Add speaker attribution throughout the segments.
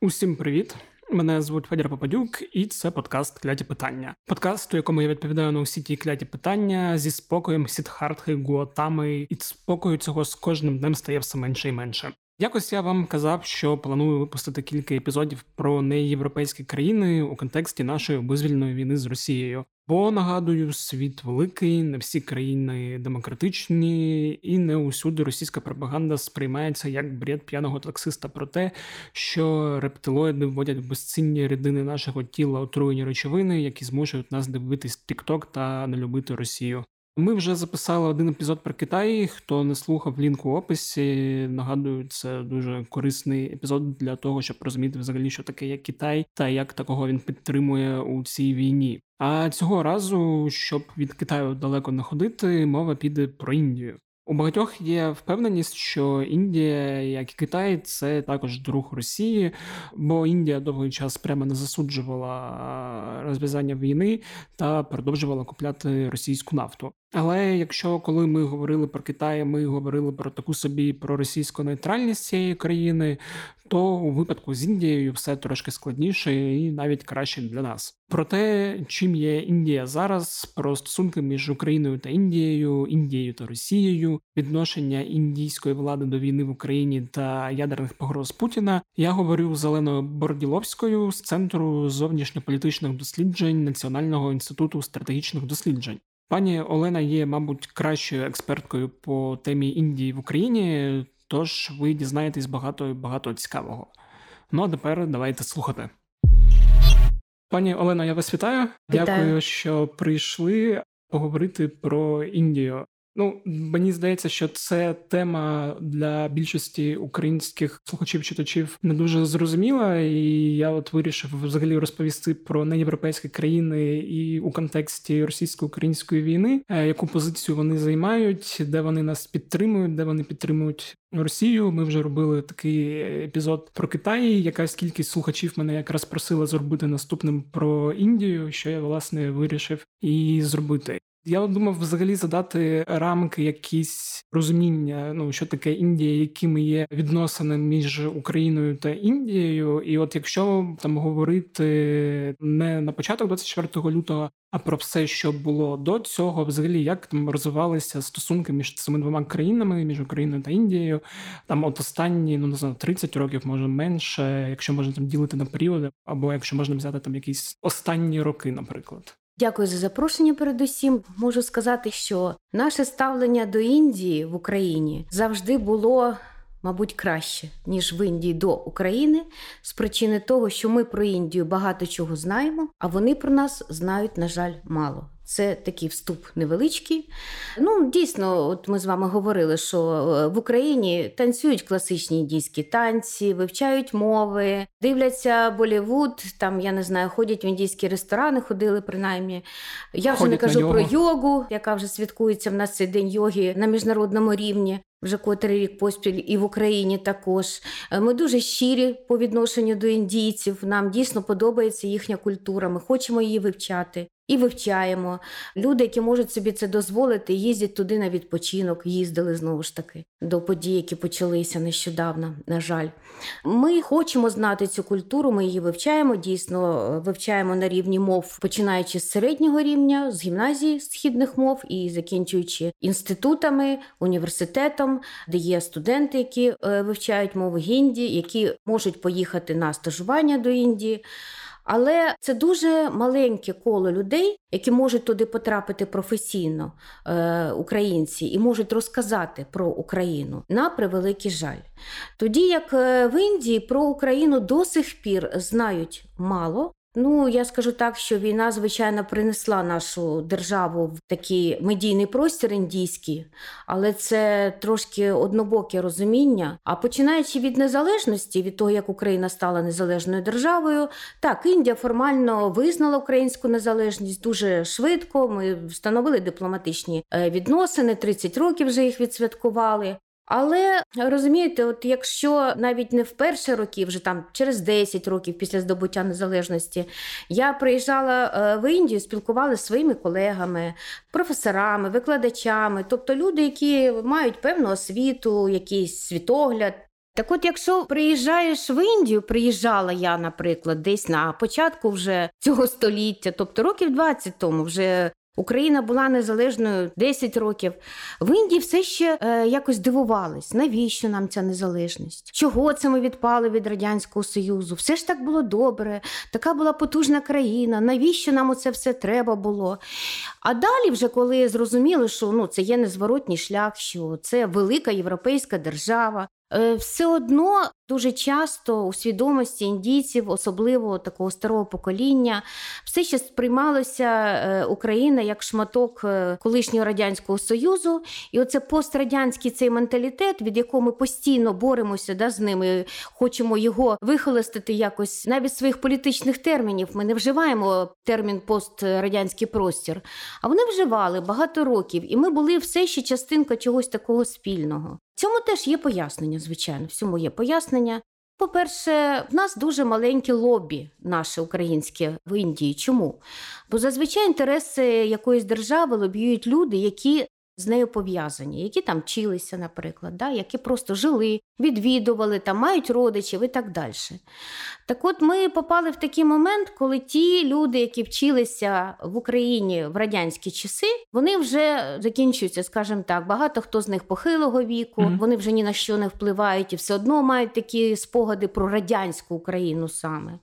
Speaker 1: Усім привіт! Мене звуть Федір Попадюк, і це подкаст Кляті питання. Подкаст, у якому я відповідаю на усі ті кляті питання зі спокоєм сітхартхи, Гуатами, і спокою цього з кожним днем стає все менше і менше. Якось я вам казав, що планую випустити кілька епізодів про неєвропейські країни у контексті нашої визвільної війни з Росією. Бо нагадую, світ великий, не всі країни демократичні, і не усюди російська пропаганда сприймається як бред п'яного таксиста про те, що рептилоїди вводять в безцінні рідини нашого тіла отруєні речовини, які змушують нас дивитись TikTok та не любити Росію. Ми вже записали один епізод про Китай. Хто не слухав лінк у описі, нагадую, це дуже корисний епізод для того, щоб розуміти взагалі, що таке є Китай та як такого він підтримує у цій війні. А цього разу, щоб від Китаю далеко не ходити, мова піде про Індію. У багатьох є впевненість, що Індія, як і Китай, це також друг Росії, бо Індія довгий час прямо не засуджувала розв'язання війни та продовжувала купляти російську нафту. Але якщо коли ми говорили про Китай, ми говорили про таку собі про російську нейтральність цієї країни, то у випадку з Індією все трошки складніше і навіть краще для нас. Про те, чим є Індія зараз, про стосунки між Україною та Індією, Індією та Росією, відношення індійської влади до війни в Україні та ядерних погроз Путіна, я говорю з Оленою Борділовською з центру зовнішньополітичних досліджень Національного інституту стратегічних досліджень. Пані Олена є, мабуть, кращою експерткою по темі Індії в Україні, тож ви дізнаєтесь багато багато цікавого. Ну а тепер давайте слухати. Пані Олена, я вас вітаю.
Speaker 2: вітаю.
Speaker 1: Дякую, що прийшли поговорити про Індію. Ну, мені здається, що це тема для більшості українських слухачів читачів не дуже зрозуміла, і я от вирішив взагалі розповісти про неєвропейські країни і у контексті російсько-української війни, е, яку позицію вони займають, де вони нас підтримують, де вони підтримують. Росію ми вже робили такий епізод про Китай. Якась кількість слухачів мене якраз просила зробити наступним про Індію, що я власне вирішив і зробити. Я думав взагалі задати рамки, якісь розуміння, ну що таке Індія, якими є відносини між Україною та Індією. І от якщо там говорити не на початок 24 лютого, а про все, що було до цього, взагалі, як там розвивалися стосунки між цими двома країнами, між Україною та Індією, там от останні, ну не знаю, 30 років, може менше, якщо можна там ділити на періоди, або якщо можна взяти там якісь останні роки, наприклад.
Speaker 2: Дякую за запрошення. Передусім, можу сказати, що наше ставлення до Індії в Україні завжди було, мабуть, краще ніж в Індії до України, з причини того, що ми про Індію багато чого знаємо, а вони про нас знають, на жаль, мало. Це такий вступ невеличкий. Ну, дійсно, от ми з вами говорили, що е, в Україні танцюють класичні індійські танці, вивчають мови, дивляться Болівуд, там я не знаю, ходять в індійські ресторани, ходили принаймні. Я вже
Speaker 1: Ходять
Speaker 2: не кажу про йогу, яка вже святкується в нас цей день йоги на міжнародному рівні. Вже котрий рік поспіль і в Україні також. Е, Ми дуже щирі по відношенню до індійців. Нам дійсно подобається їхня культура. Ми хочемо її вивчати і вивчаємо. Люди, які можуть собі це дозволити, їздять туди на відпочинок, їздили знову ж таки до подій, які почалися нещодавно. На жаль, ми хочемо знати цю культуру. Ми її вивчаємо. Дійсно, е, вивчаємо на рівні мов, починаючи з середнього рівня, з гімназії східних мов і закінчуючи інститутами, університетом, де є студенти, які е, вивчають мову гінді, які можуть поїхати на стажування до Індії. Але це дуже маленьке коло людей, які можуть туди потрапити професійно, е, українці, і можуть розказати про Україну на превеликий жаль. Тоді як е, в Індії про Україну до сих пір знають мало. Ну, я скажу так, що війна, звичайно, принесла нашу державу в такий медійний простір індійський, але це трошки однобоке розуміння. А починаючи від незалежності, від того, як Україна стала незалежною державою, так, Індія формально визнала українську незалежність дуже швидко. Ми встановили дипломатичні е, відносини, 30 років вже їх відсвяткували. Але розумієте, от якщо навіть не в перші роки, вже там через 10 років після здобуття незалежності, я приїжджала е, в Індію, спілкувалася зі своїми колегами, професорами, викладачами, тобто люди, які мають певну освіту, якийсь світогляд. Так от, якщо приїжджаєш в Індію, приїжджала я, наприклад, десь на початку вже цього століття, тобто років 20 тому, вже Україна була незалежною 10 років. В Індії все ще е, якось дивувались, навіщо нам ця незалежність? Чого це ми відпали від Радянського Союзу? Все ж так було добре, така була потужна країна. Навіщо нам оце все треба було? А далі, вже коли зрозуміли, що ну, це є незворотній шлях, що це велика європейська держава, все одно дуже часто у свідомості індійців, особливо такого старого покоління, все ще сприймалося е, Україна як шматок е, колишнього радянського союзу, і оце пострадянський цей менталітет, від якого ми постійно боремося да, з ними, хочемо його вихолостити якось навіть своїх політичних термінів. Ми не вживаємо термін пострадянський простір, а вони вживали багато років, і ми були все ще частинка чогось такого спільного. Цьому теж є пояснення, звичайно, всьому є пояснення. По-перше, в нас дуже маленьке лобі наше українське в Індії. Чому? Бо зазвичай інтереси якоїсь держави лобіюють люди, які з нею пов'язані, які там вчилися, наприклад, да, які просто жили, відвідували, там, мають родичів і так далі. Так от ми попали в такий момент, коли ті люди, які вчилися в Україні в радянські часи, вони вже закінчуються, скажімо так, багато хто з них похилого віку, mm-hmm. вони вже ні на що не впливають і все одно мають такі спогади про радянську Україну саме.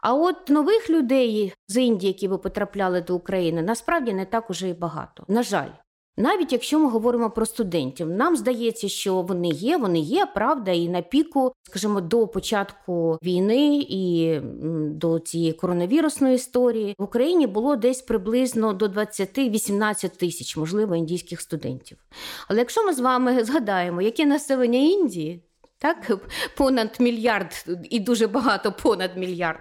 Speaker 2: А от нових людей з Індії, які би потрапляли до України, насправді не так уже і багато. На жаль. Навіть якщо ми говоримо про студентів, нам здається, що вони є, вони є, правда, і на піку, скажімо, до початку війни і до цієї коронавірусної історії в Україні було десь приблизно до 20-18 тисяч, можливо, індійських студентів. Але якщо ми з вами згадаємо, яке населення Індії, так, понад мільярд і дуже багато понад мільярд,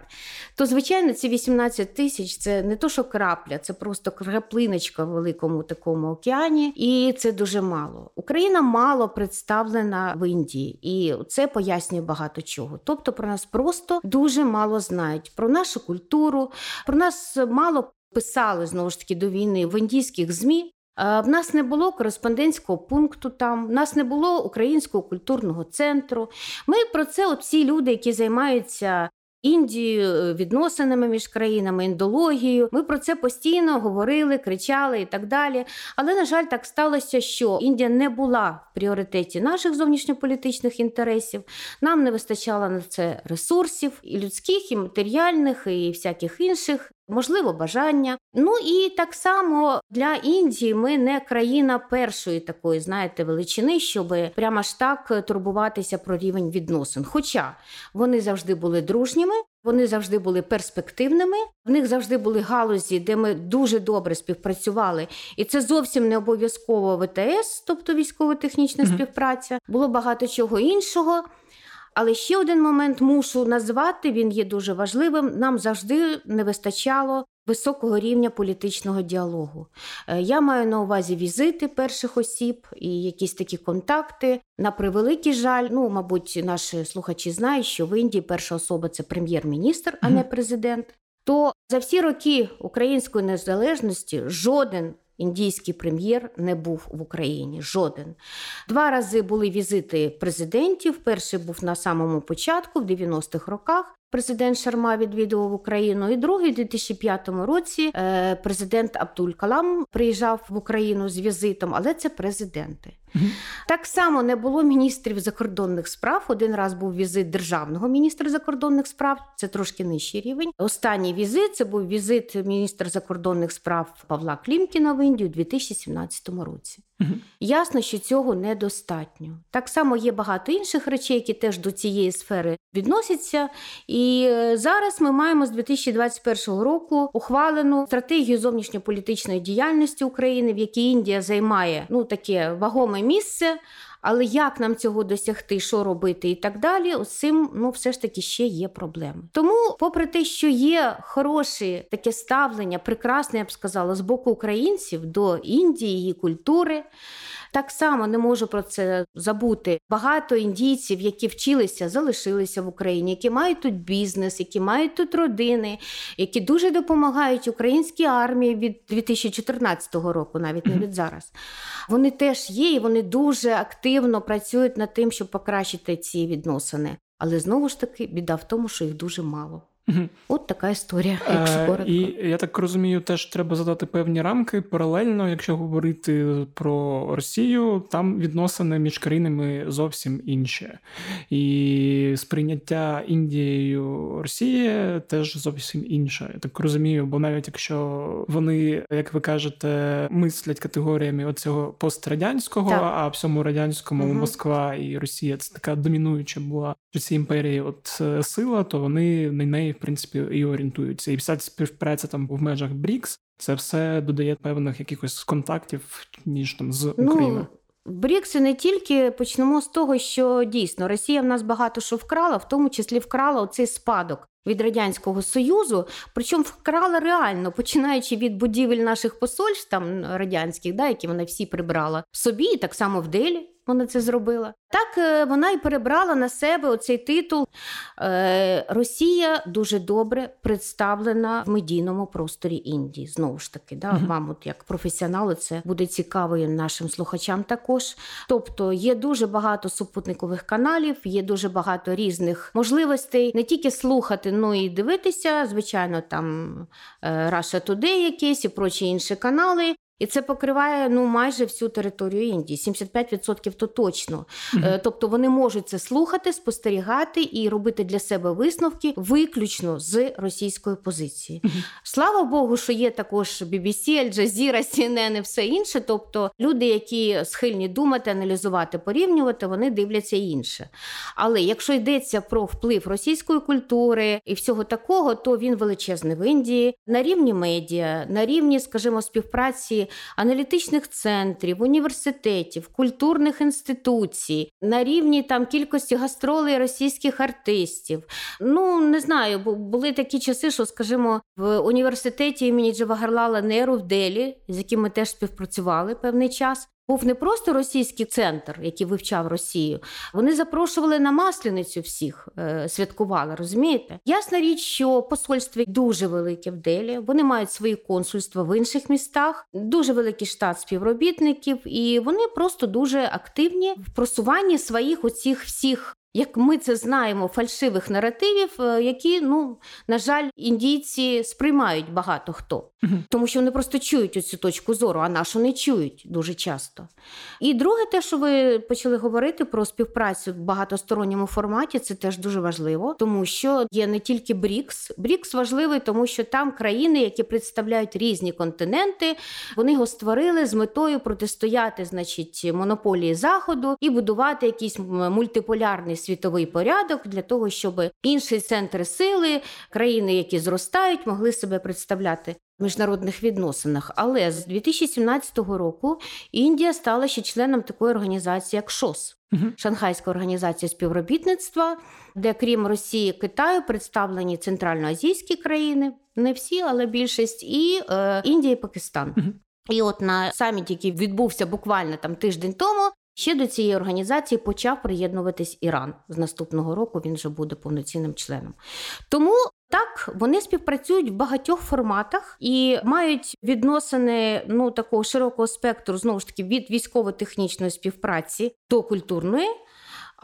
Speaker 2: то, звичайно, ці 18 тисяч це не то, що крапля, це просто краплиночка в великому такому океані, і це дуже мало. Україна мало представлена в Індії, і це пояснює багато чого. Тобто про нас просто дуже мало знають про нашу культуру, про нас мало писали знову ж таки до війни в індійських змі. В нас не було кореспондентського пункту там, в нас не було українського культурного центру. Ми про це, от всі люди, які займаються Індією, е, відносинами між країнами, індологією. Ми про це постійно говорили, кричали і так далі. Але, на жаль, так сталося, що Індія не була в пріоритеті наших зовнішньополітичних інтересів. Нам не вистачало на це ресурсів і людських, і матеріальних, і всяких інших можливо, бажання. Ну і так само для Індії ми не країна першої такої, знаєте, величини, щоб прямо ж так турбуватися про рівень відносин. Хоча вони завжди були дружніми. Вони завжди були перспективними, в них завжди були галузі, де ми дуже добре співпрацювали. І це зовсім не обов'язково ВТС, тобто військово-технічна mm-hmm. співпраця. Було багато чого іншого. Але ще один момент мушу назвати, він є дуже важливим. Нам завжди не вистачало високого рівня політичного діалогу. Е, я маю на увазі візити перших осіб і якісь такі контакти. На превеликий жаль, ну, мабуть, наші слухачі знають, що в Індії перша особа це прем'єр-міністр, а не президент. То за всі роки української незалежності жоден Індійський прем'єр не був в Україні. Жоден. Два рази були візити президентів. Перший був на самому початку, в 90-х роках. Президент Шарма відвідував Україну. І другий у 2005 році е, президент Абдуль Калам приїжджав в Україну з візитом, але це президенти. Так само не було міністрів закордонних справ. Один раз був візит державного міністра закордонних справ, це трошки нижчий рівень. Останній візит це був візит міністра закордонних справ Павла Клімкіна в Індію у 2017 році. Ясно, що цього недостатньо. Так само є багато інших речей, які теж до цієї сфери відносяться. І е, зараз ми маємо з 2021 року ухвалену стратегію зовнішньополітичної діяльності України, в якій Індія займає ну таке вагоме місце. Але як нам цього досягти, що робити і так далі, з цим ну все ж таки ще є проблеми. Тому, попри те, що є хороше таке ставлення, прекрасне, я б сказала, з боку українців до Індії, її культури. Так само не можу про це забути. Багато індійців, які вчилися, залишилися в Україні, які мають тут бізнес, які мають тут родини, які дуже допомагають українській армії від 2014 року, навіть не від зараз. Вони теж є, і вони дуже активно працюють над тим, щоб покращити ці відносини. Але знову ж таки, біда в тому, що їх дуже мало. От така історія, якщо
Speaker 1: Е. І я так розумію, теж треба задати певні рамки. Паралельно, якщо говорити про Росію, там відносини між країнами зовсім інші. І сприйняття Індією Росії теж зовсім інше. Я так розумію, бо навіть якщо вони, як ви кажете, мислять категоріями оцього пострадянського,
Speaker 2: Так.
Speaker 1: а всьому радянському
Speaker 2: Мгм.
Speaker 1: Москва і Росія це така домінуюча була в цій імперії от е, сила, то вони на неї, в принципі, і орієнтуються. І вся співпраця там в межах БРІКС, це все додає певних якихось контактів ніж там з Україною.
Speaker 2: Ну, БРІКСи не тільки почнемо з того, що дійсно Росія в нас багато що вкрала, в тому числі вкрала оцей спадок від Радянського Союзу, причому вкрала реально, починаючи від будівель наших посольств там радянських, да, які вона всі прибрала собі, і так само в Делі. Вона це зробила. Так е, вона і перебрала на себе оцей титул. Е, Росія дуже добре представлена в медійному просторі Індії. Знову ж таки, да, вам, от як професіоналу, це буде цікаво і нашим слухачам також. Тобто є дуже багато супутникових каналів, є дуже багато різних можливостей не тільки слухати, ну і дивитися. Звичайно, там е, Russia Today якісь і прочі інші канали. І це покриває ну майже всю територію Індії, 75% то точно. Е, Тобто вони можуть це слухати, спостерігати і робити для себе висновки виключно з російської позиції.
Speaker 1: Мгм.
Speaker 2: Слава Богу, що є також BBC, Al Jazeera, CNN і все інше. Тобто люди, які схильні думати, аналізувати, порівнювати, вони дивляться інше. Але якщо йдеться про вплив російської культури і всього такого, то він величезний в Індії на рівні медіа, на рівні, скажімо, співпраці аналітичних центрів, університетів, культурних інституцій, на рівні там кількості гастролей російських артистів. Ну не знаю, були такі часи, що, скажімо, в університеті імені Джавагарлала Неру в Делі, з яким ми теж співпрацювали певний час. Був не просто російський центр, який вивчав Росію. Вони запрошували на масляницю всіх, е, святкували. Розумієте? Ясна річ, що посольство дуже велике в Делі. Вони мають свої консульства в інших містах, дуже великий штат співробітників, і вони просто дуже активні в просуванні своїх оцих всіх. Як ми це знаємо, фальшивих наративів, е, які, ну на жаль, індійці сприймають багато хто, тому що вони просто чують оцю точку зору, а нашу не чують дуже часто. І друге, те, що ви почали говорити про співпрацю в багатосторонньому форматі, це теж дуже важливо, тому що є не тільки БРІКС. БРІКС важливий, тому що там країни, які представляють різні континенти, вони його створили з метою протистояти, значить, монополії заходу і будувати якийсь мультиполярний світовий порядок для того, щоб інші центри сили, країни, які зростають, могли себе представляти. В міжнародних відносинах, але з 2017 року Індія стала ще членом такої організації, як ШОС,
Speaker 1: Мгм.
Speaker 2: Шанхайська організація співробітництва, де крім Росії Китаю представлені центральноазійські країни, не всі, але більшість, і е, Індія і Пакистан.
Speaker 1: Мгм.
Speaker 2: І от на саміті, який відбувся буквально там тиждень тому, ще до цієї організації почав приєднуватись Іран. З наступного року він вже буде повноцінним членом. Тому так вони співпрацюють в багатьох форматах і мають відносини ну такого широкого спектру, знову ж таки, від військово-технічної співпраці до культурної.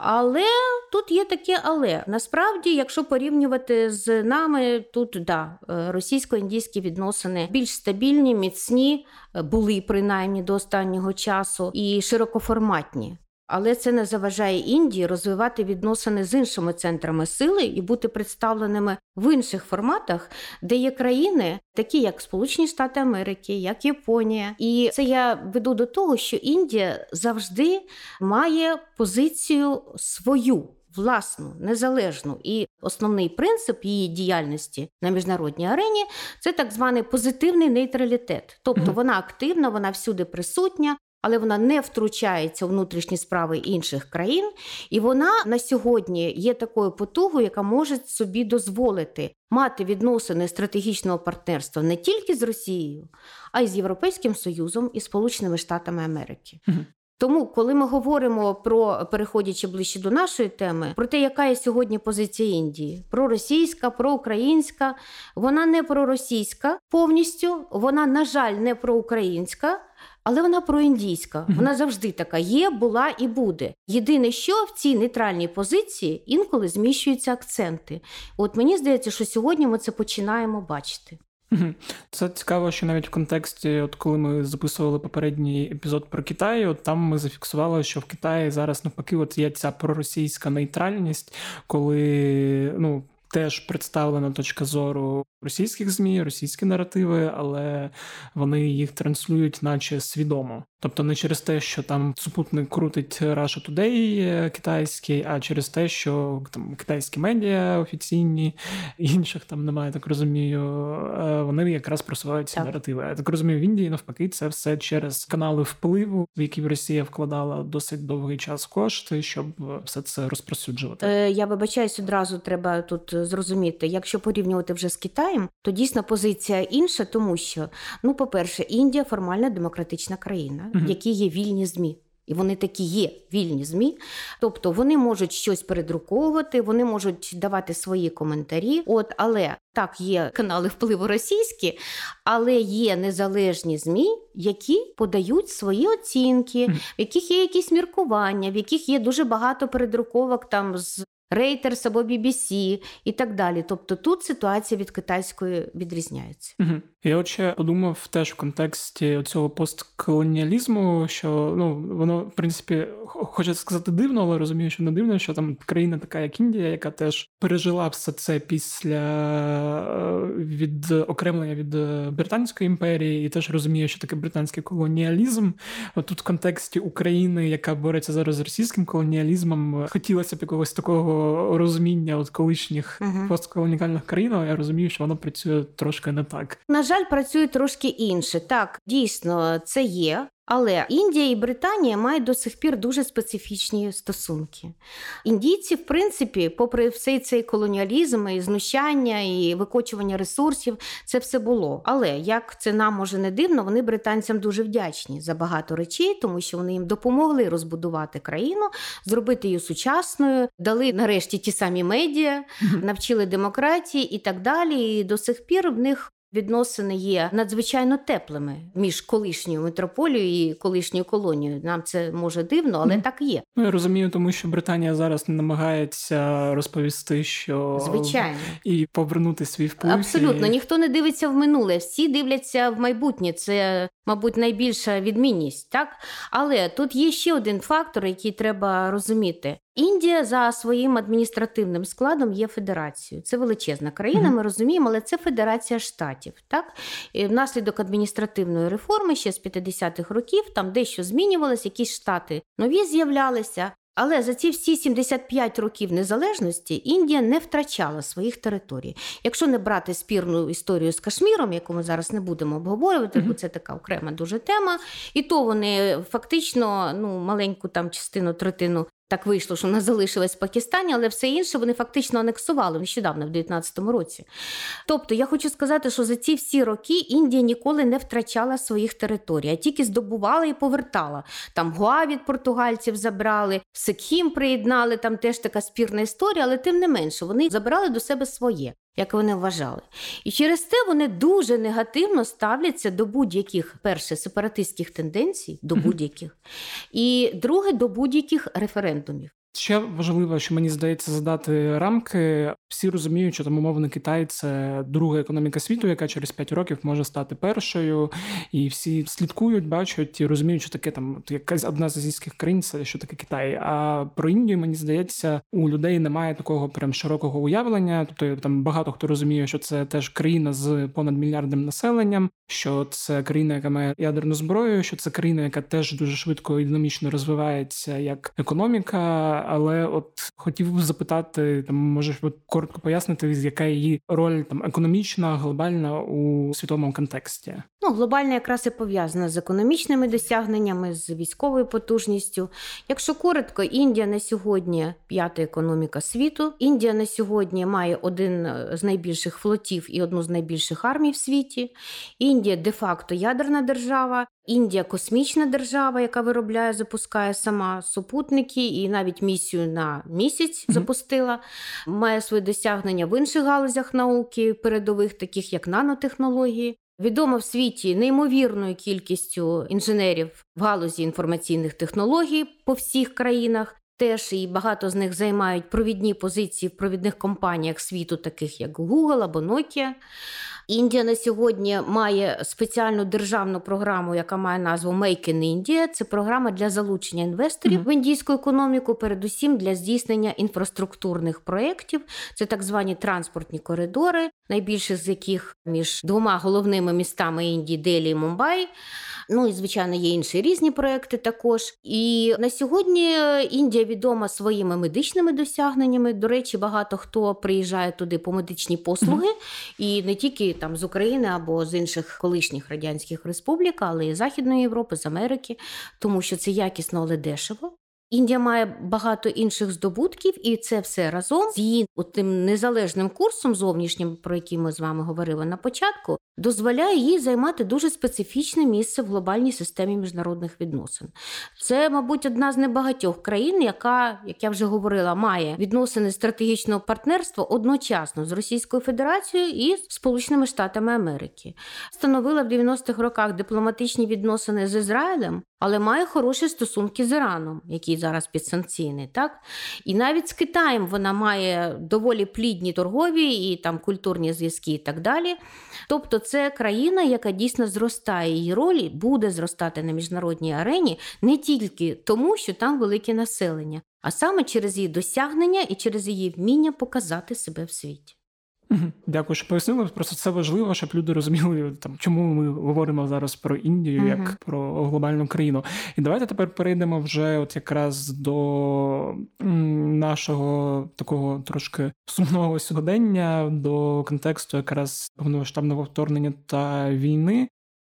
Speaker 2: Але тут є таке але. Насправді, якщо порівнювати з нами, тут да, е, російсько-індійські відносини більш стабільні, міцні, е, були принаймні до останнього часу, і широкоформатні. Але це не заважає Індії розвивати відносини з іншими центрами сили і бути представленими в інших форматах, де є країни, такі як Сполучені Штати Америки, як Японія. І це я веду до того, що Індія завжди має позицію свою. Власну, незалежну і основний принцип її діяльності на міжнародній арені це так званий позитивний нейтралітет. Тобто вона активна, вона всюди присутня, але вона не втручається у внутрішні справи інших країн, і вона на сьогодні є такою потугою, яка може собі дозволити мати відносини стратегічного партнерства не тільки з Росією, а й з Європейським Союзом і Сполученими Штатами Америки. Тому, коли ми говоримо про переходячи ближче до нашої теми, про те, яка є сьогодні позиція Індії, проросійська, проукраїнська, вона не проросійська повністю, вона, на жаль, не проукраїнська. Але вона проіндійська, вона завжди така є, була і буде. Єдине, що в цій нейтральній позиції інколи зміщуються акценти. От мені здається, що сьогодні ми це починаємо бачити.
Speaker 1: Це цікаво, що навіть в контексті, от коли ми записували попередній епізод про Китай, от там ми зафіксували, що в Китаї зараз навпаки от є ця проросійська нейтральність, коли ну теж представлена точка зору російських змі, російські наративи, але вони їх транслюють, наче свідомо. Тобто не через те, що там супутник крутить Russia Today китайський, а через те, що там китайські медіа офіційні, інших там немає, так розумію. Е, вони якраз просувають ці так. наративи. Я так розумію, в Індії навпаки, це все через канали впливу, в які Росія вкладала досить довгий час кошти, щоб все це розпросюджувати.
Speaker 2: Е, Я вибачаюсь, одразу треба тут зрозуміти, якщо порівнювати вже з Китаєм, то дійсно позиція інша, тому що ну, по перше, Індія формально демократична країна в якій є вільні змі. І вони такі є вільні змі, тобто вони можуть щось передруковувати, вони можуть давати свої коментарі. От, але так, є канали впливу російські, але є незалежні змі, які подають свої оцінки, в яких є якісь міркування, в яких є дуже багато передруковок там з Reuters або BBC і так далі. Тобто тут ситуація від китайської відрізняється.
Speaker 1: Угу. Я от ще подумав теж в контексті цього постколоніалізму, що ну воно в принципі хочеться сказати дивно, але розумію, що не дивно, що там країна така, як Індія, яка теж пережила все це після е, від е, Британської імперії, і теж розуміє, що таке британський колоніалізм. Тут в контексті України, яка бореться зараз з російським колоніалізмом, хотілося б якогось такого розуміння от колишніх uh-huh. постколоніальних країн. але Я розумію, що воно працює трошки не так.
Speaker 2: На жаль, працює трошки інше. Так, дійсно, це є. Але Індія і Британія мають до сих пір дуже специфічні стосунки. Індійці, в принципі, попри всей цей колоніалізм, і знущання і викочування ресурсів, це все було. Але як це нам може не дивно, вони британцям дуже вдячні за багато речей, тому що вони їм допомогли розбудувати країну, зробити її сучасною, дали нарешті ті самі медіа, навчили демократії і так далі. І до сих пір в них Відносини є надзвичайно теплими між колишньою метрополією і колишньою колонією. Нам це може дивно, але mm. так є.
Speaker 1: Ну я розумію, тому що Британія зараз не намагається розповісти, що
Speaker 2: звичайно
Speaker 1: і повернути свій вплив.
Speaker 2: Абсолютно, і... ніхто не дивиться в минуле, всі дивляться в майбутнє. Це, мабуть, найбільша відмінність, так але тут є ще один фактор, який треба розуміти. Індія за своїм адміністративним складом є федерацією. Це величезна країна, ми розуміємо, але це федерація штатів. Так? І Внаслідок адміністративної реформи ще з 50-х років там дещо змінювалося, якісь штати нові з'являлися. Але за ці всі 75 років незалежності Індія не втрачала своїх територій. Якщо не брати спірну історію з Кашміром, яку ми зараз не будемо обговорювати, бо це така окрема дуже тема, і то вони фактично ну маленьку там частину третину так вийшло, що вона залишилась в Пакистані, але все інше вони фактично анексували нещодавно, в 2019 році. Тобто, я хочу сказати, що за ці всі роки Індія ніколи не втрачала своїх територій, а тільки здобувала і повертала. Там Гуа від португальців забрали, Секхім приєднали, там теж така спірна історія, але тим не менше вони забирали до себе своє як вони вважали. І через те вони дуже негативно ставляться до будь-яких, перше, сепаратистських тенденцій, до будь-яких, і друге, до будь-яких референдумів.
Speaker 1: Ще важливо, що мені здається задати рамки. Всі розуміють, що там умовно Китай це друга економіка світу, яка через 5 років може стати першою, і всі слідкують, бачать і розуміють, що таке там якась одна з азійських країн, це що таке Китай. А про Індію мені здається, у людей немає такого прям широкого уявлення. Тобто там багато хто розуміє, що це теж країна з понад мільярдним населенням, що це країна, яка має ядерну зброю, що це країна, яка теж дуже швидко і динамічно розвивається як економіка але от хотів би запитати, там можеш коротко пояснити, яка її роль там економічна, глобальна у світовому контексті?
Speaker 2: Ну, глобальна якраз і пов'язана з економічними досягненнями, з військовою потужністю. Якщо коротко, Індія на сьогодні п'ята економіка світу. Індія на сьогодні має один з найбільших флотів і одну з найбільших армій в світі. Індія де-факто ядерна держава. Індія космічна держава, яка виробляє, запускає сама супутники, і навіть місію на місяць mm-hmm. запустила. Має свої досягнення в інших галузях науки, передових, таких як нанотехнології. Відома в світі неймовірною кількістю інженерів в галузі інформаційних технологій по всіх країнах. Теж і багато з них займають провідні позиції в провідних компаніях світу, таких як Google або Nokia. Індія на сьогодні має спеціальну державну програму, яка має назву Make in India. Це програма для залучення інвесторів mm-hmm. в індійську економіку, передусім для здійснення інфраструктурних проєктів. Це так звані транспортні коридори, найбільше з яких між двома головними містами Індії Делі і Мумбай. Ну і звичайно, є інші різні проекти також. І на сьогодні Індія відома своїми медичними досягненнями. До речі, багато хто приїжджає туди по медичні послуги, mm-hmm. і не тільки там з України або з інших колишніх радянських республік, але і Західної Європи, з Америки, тому що це якісно, але дешево. Індія має багато інших здобутків, і це все разом з її тим незалежним курсом зовнішнім, про який ми з вами говорили на початку, дозволяє їй займати дуже специфічне місце в глобальній системі міжнародних відносин. Це, мабуть, одна з небагатьох країн, яка, як я вже говорила, має відносини стратегічного партнерства одночасно з Російською Федерацією і Сполученими Штатами Америки. Встановила в 90-х роках дипломатичні відносини з Ізраїлем, але має хороші стосунки з Іраном, який зараз підсанкційний. так? І навіть з Китаєм вона має доволі плідні торгові і там культурні зв'язки і так далі. Тобто, це країна, яка дійсно зростає її ролі, буде зростати на міжнародній арені не тільки тому, що там велике населення, а саме через її досягнення і через її вміння показати себе в світі.
Speaker 1: Дякую, що пояснили. Просто це важливо, щоб люди розуміли, там чому ми говоримо зараз про Індію як uh-huh. про глобальну країну. І давайте тепер перейдемо вже, от якраз до нашого такого трошки сумного сьогодення, до контексту якраз повномасштабного вторгнення та війни.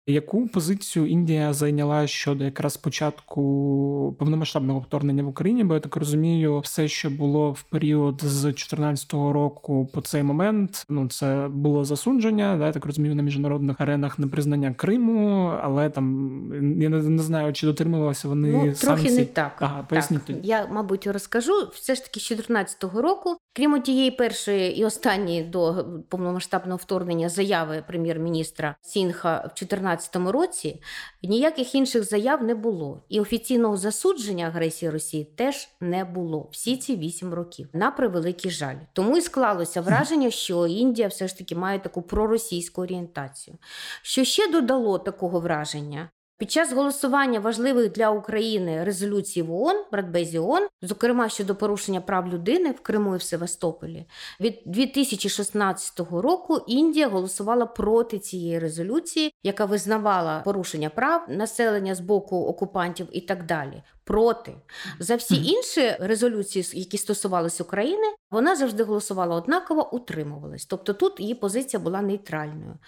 Speaker 1: Яку позицію Індія зайняла щодо якраз початку повномасштабного вторгнення в Україні? Бо я так розумію, все, що було в період з 2014 року по цей момент, ну це було засудження. Да, я так розумію, на міжнародних аренах непризнання Криму, але там я не, не знаю, чи дотримувалися вони
Speaker 2: ну,
Speaker 1: санкцій.
Speaker 2: не так.
Speaker 1: Ага, поясніть.
Speaker 2: Так. Я, мабуть, розкажу все ж таки з 2014 року. Крім тієї першої і останньої до повномасштабного вторгнення заяви прем'єр-міністра Сінха в 2014 2014 році ніяких інших заяв не було, і офіційного засудження агресії Росії теж не було всі ці вісім років. На превеликий жаль. Тому і склалося враження, що Індія все ж таки має таку проросійську орієнтацію. Що ще додало такого враження? Під час голосування важливих для України резолюцій в ООН, Радбезі ООН, зокрема щодо порушення прав людини в Криму і в Севастополі, від 2016 року Індія голосувала проти цієї резолюції, яка визнавала порушення прав населення з боку окупантів і так далі проти. За всі інші резолюції, які стосувалися України, вона завжди голосувала однаково, утримувалась. Тобто тут її позиція була нейтральною.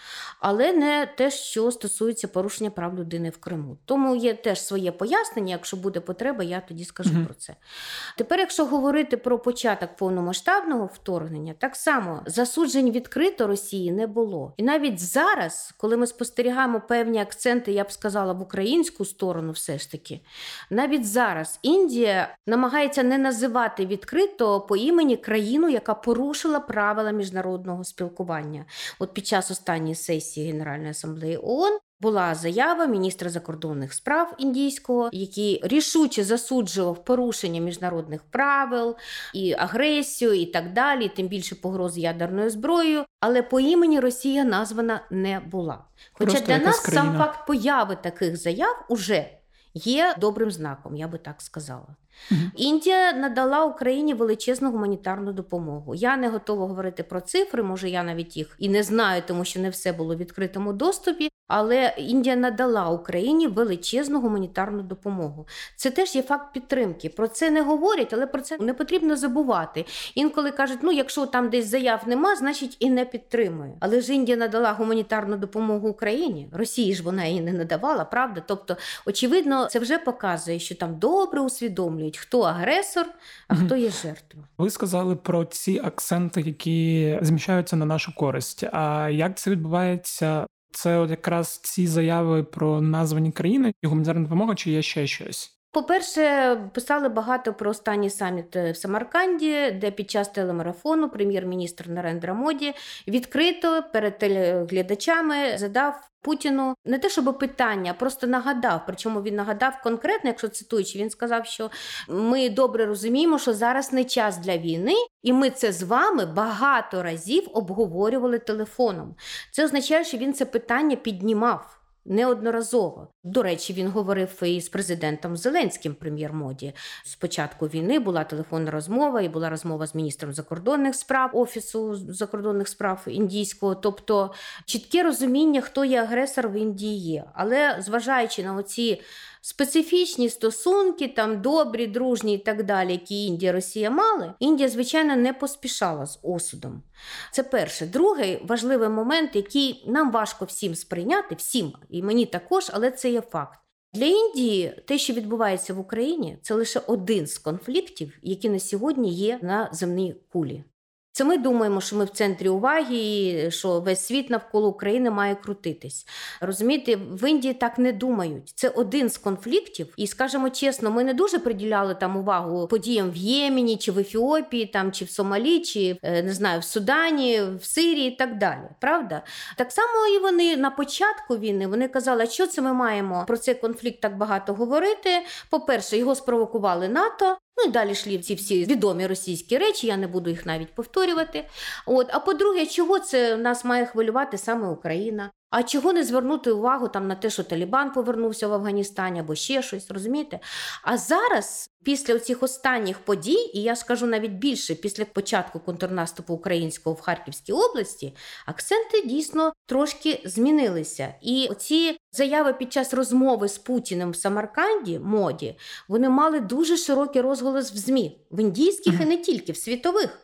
Speaker 2: Але не те, що стосується порушення прав людини в Криму. Тому є теж своє пояснення. Якщо буде потреба, я тоді скажу mm-hmm. про це. Тепер, якщо говорити про початок повномасштабного вторгнення, так само засуджень відкрито Росії не було. І навіть зараз, коли ми спостерігаємо певні акценти, я б сказала, в українську сторону, все ж таки, навіть навіть зараз Індія намагається не називати відкрито по імені країну, яка порушила правила міжнародного спілкування. От під час останньої сесії Генеральної асамблеї ООН була заява міністра закордонних справ індійського, який рішуче засуджував порушення міжнародних правил і агресію, і так далі, тим більше погроз ядерною зброєю. Але по імені Росія названа не була. Хоча Просто для нас країна. сам факт появи таких заяв уже є добрим знаком, я би так сказала. Індія надала Україні величезну гуманітарну допомогу. Я не готова говорити про цифри, може я навіть їх і не знаю, тому що не все було в відкритому доступі. Але Індія надала Україні величезну гуманітарну допомогу. Це теж є факт підтримки. Про це не говорять, але про це не потрібно забувати. Інколи кажуть, ну якщо там десь заяв нема, значить і не підтримує. Але ж Індія надала гуманітарну допомогу Україні. Росії ж вона її не надавала, правда? Тобто, очевидно, це вже показує, що там добре усвідомлюють, хто агресор, а хто є жертва.
Speaker 1: Ви сказали про ці акценти, які зміщаються на нашу користь. А як це відбувається Це от якраз ці заяви про названі країни і гуманітарна допомога, чи є ще щось?
Speaker 2: По-перше, писали багато про останній саміт в Самарканді, де під час телемарафону прем'єр-міністр Нарендра Моді відкрито перед телеглядачами задав Путіну не те, щоб питання, а просто нагадав. Причому він нагадав конкретно, якщо цитуючи, він сказав, що ми добре розуміємо, що зараз не час для війни, і ми це з вами багато разів обговорювали телефоном. Це означає, що він це питання піднімав. Неодноразово до речі, він говорив і з президентом Зеленським прем'єр-моді. З початку війни була телефонна розмова, і була розмова з міністром закордонних справ офісу закордонних справ індійського. Тобто чітке розуміння, хто є агресор в Індії є. Але зважаючи на оці специфічні стосунки, там добрі, дружні і так далі, які Індія Росія мали, Індія, звичайно, не поспішала з осудом. Це перше. Другий важливий момент, який нам важко всім сприйняти, всім, і мені також, але це є факт. Для Індії те, що відбувається в Україні, це лише один з конфліктів, які на сьогодні є на земній кулі. Це ми думаємо, що ми в центрі уваги, і що весь світ навколо України має крутитись. Розумієте, в Індії так не думають. Це один з конфліктів, і скажімо чесно, ми не дуже приділяли там увагу подіям в Ємені, чи в Ефіопії, там чи в Сомалі, чи е, не знаю, в Судані, в Сирії і так далі. Правда? Так само і вони на початку війни вони казали, що це ми маємо про цей конфлікт так багато говорити. По перше, його спровокували НАТО. Ну і далі йшли ці всі відомі російські речі, я не буду їх навіть повторювати. От, А по-друге, чого це нас має хвилювати саме Україна? А чого не звернути увагу там на те, що Талібан повернувся в Афганістані або ще щось, розумієте? А зараз, після цих останніх подій, і я скажу навіть більше, після початку контрнаступу українського в Харківській області, акценти дійсно трошки змінилися. І оці заяви під час розмови з Путіним в Самарканді моді вони мали дуже широкий розголос в ЗМІ, в індійських і не тільки в світових.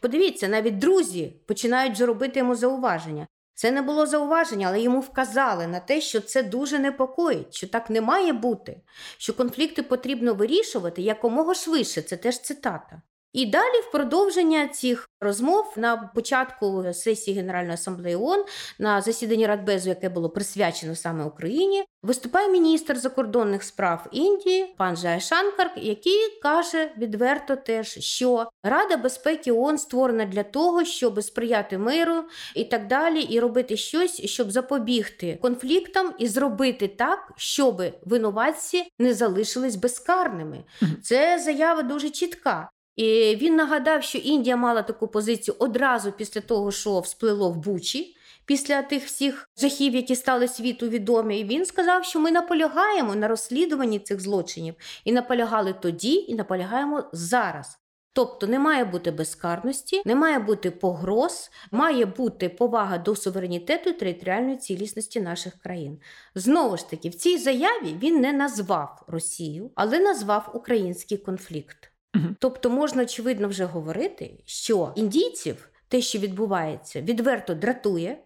Speaker 2: Подивіться, навіть друзі починають вже робити йому зауваження. Це не було зауваження, але йому вказали на те, що це дуже непокоїть, що так не має бути, що конфлікти потрібно вирішувати якомога швидше. Це теж цитата. І далі, в продовження цих розмов на початку сесії Генеральної асамблеї ООН, на засіданні Радбезу, яке було присвячено саме Україні, виступає міністр закордонних справ Індії, пан Жайшанкар, який каже відверто теж, що Рада безпеки ООН створена для того, щоб сприяти миру і так далі, і робити щось, щоб запобігти конфліктам і зробити так, щоб винуватці не залишились безкарними. Це заява дуже чітка. І він нагадав, що Індія мала таку позицію одразу після того, що всплило в Бучі, після тих всіх жахів, які стали світу відомі. І він сказав, що ми наполягаємо на розслідуванні цих злочинів і наполягали тоді, і наполягаємо зараз. Тобто не має бути безкарності, не має бути погроз, має бути повага до суверенітету і територіальної цілісності наших країн. Знову ж таки, в цій заяві він не назвав Росію, але назвав український конфлікт. Тобто можна очевидно вже говорити, що індійців те, що відбувається, відверто дратує.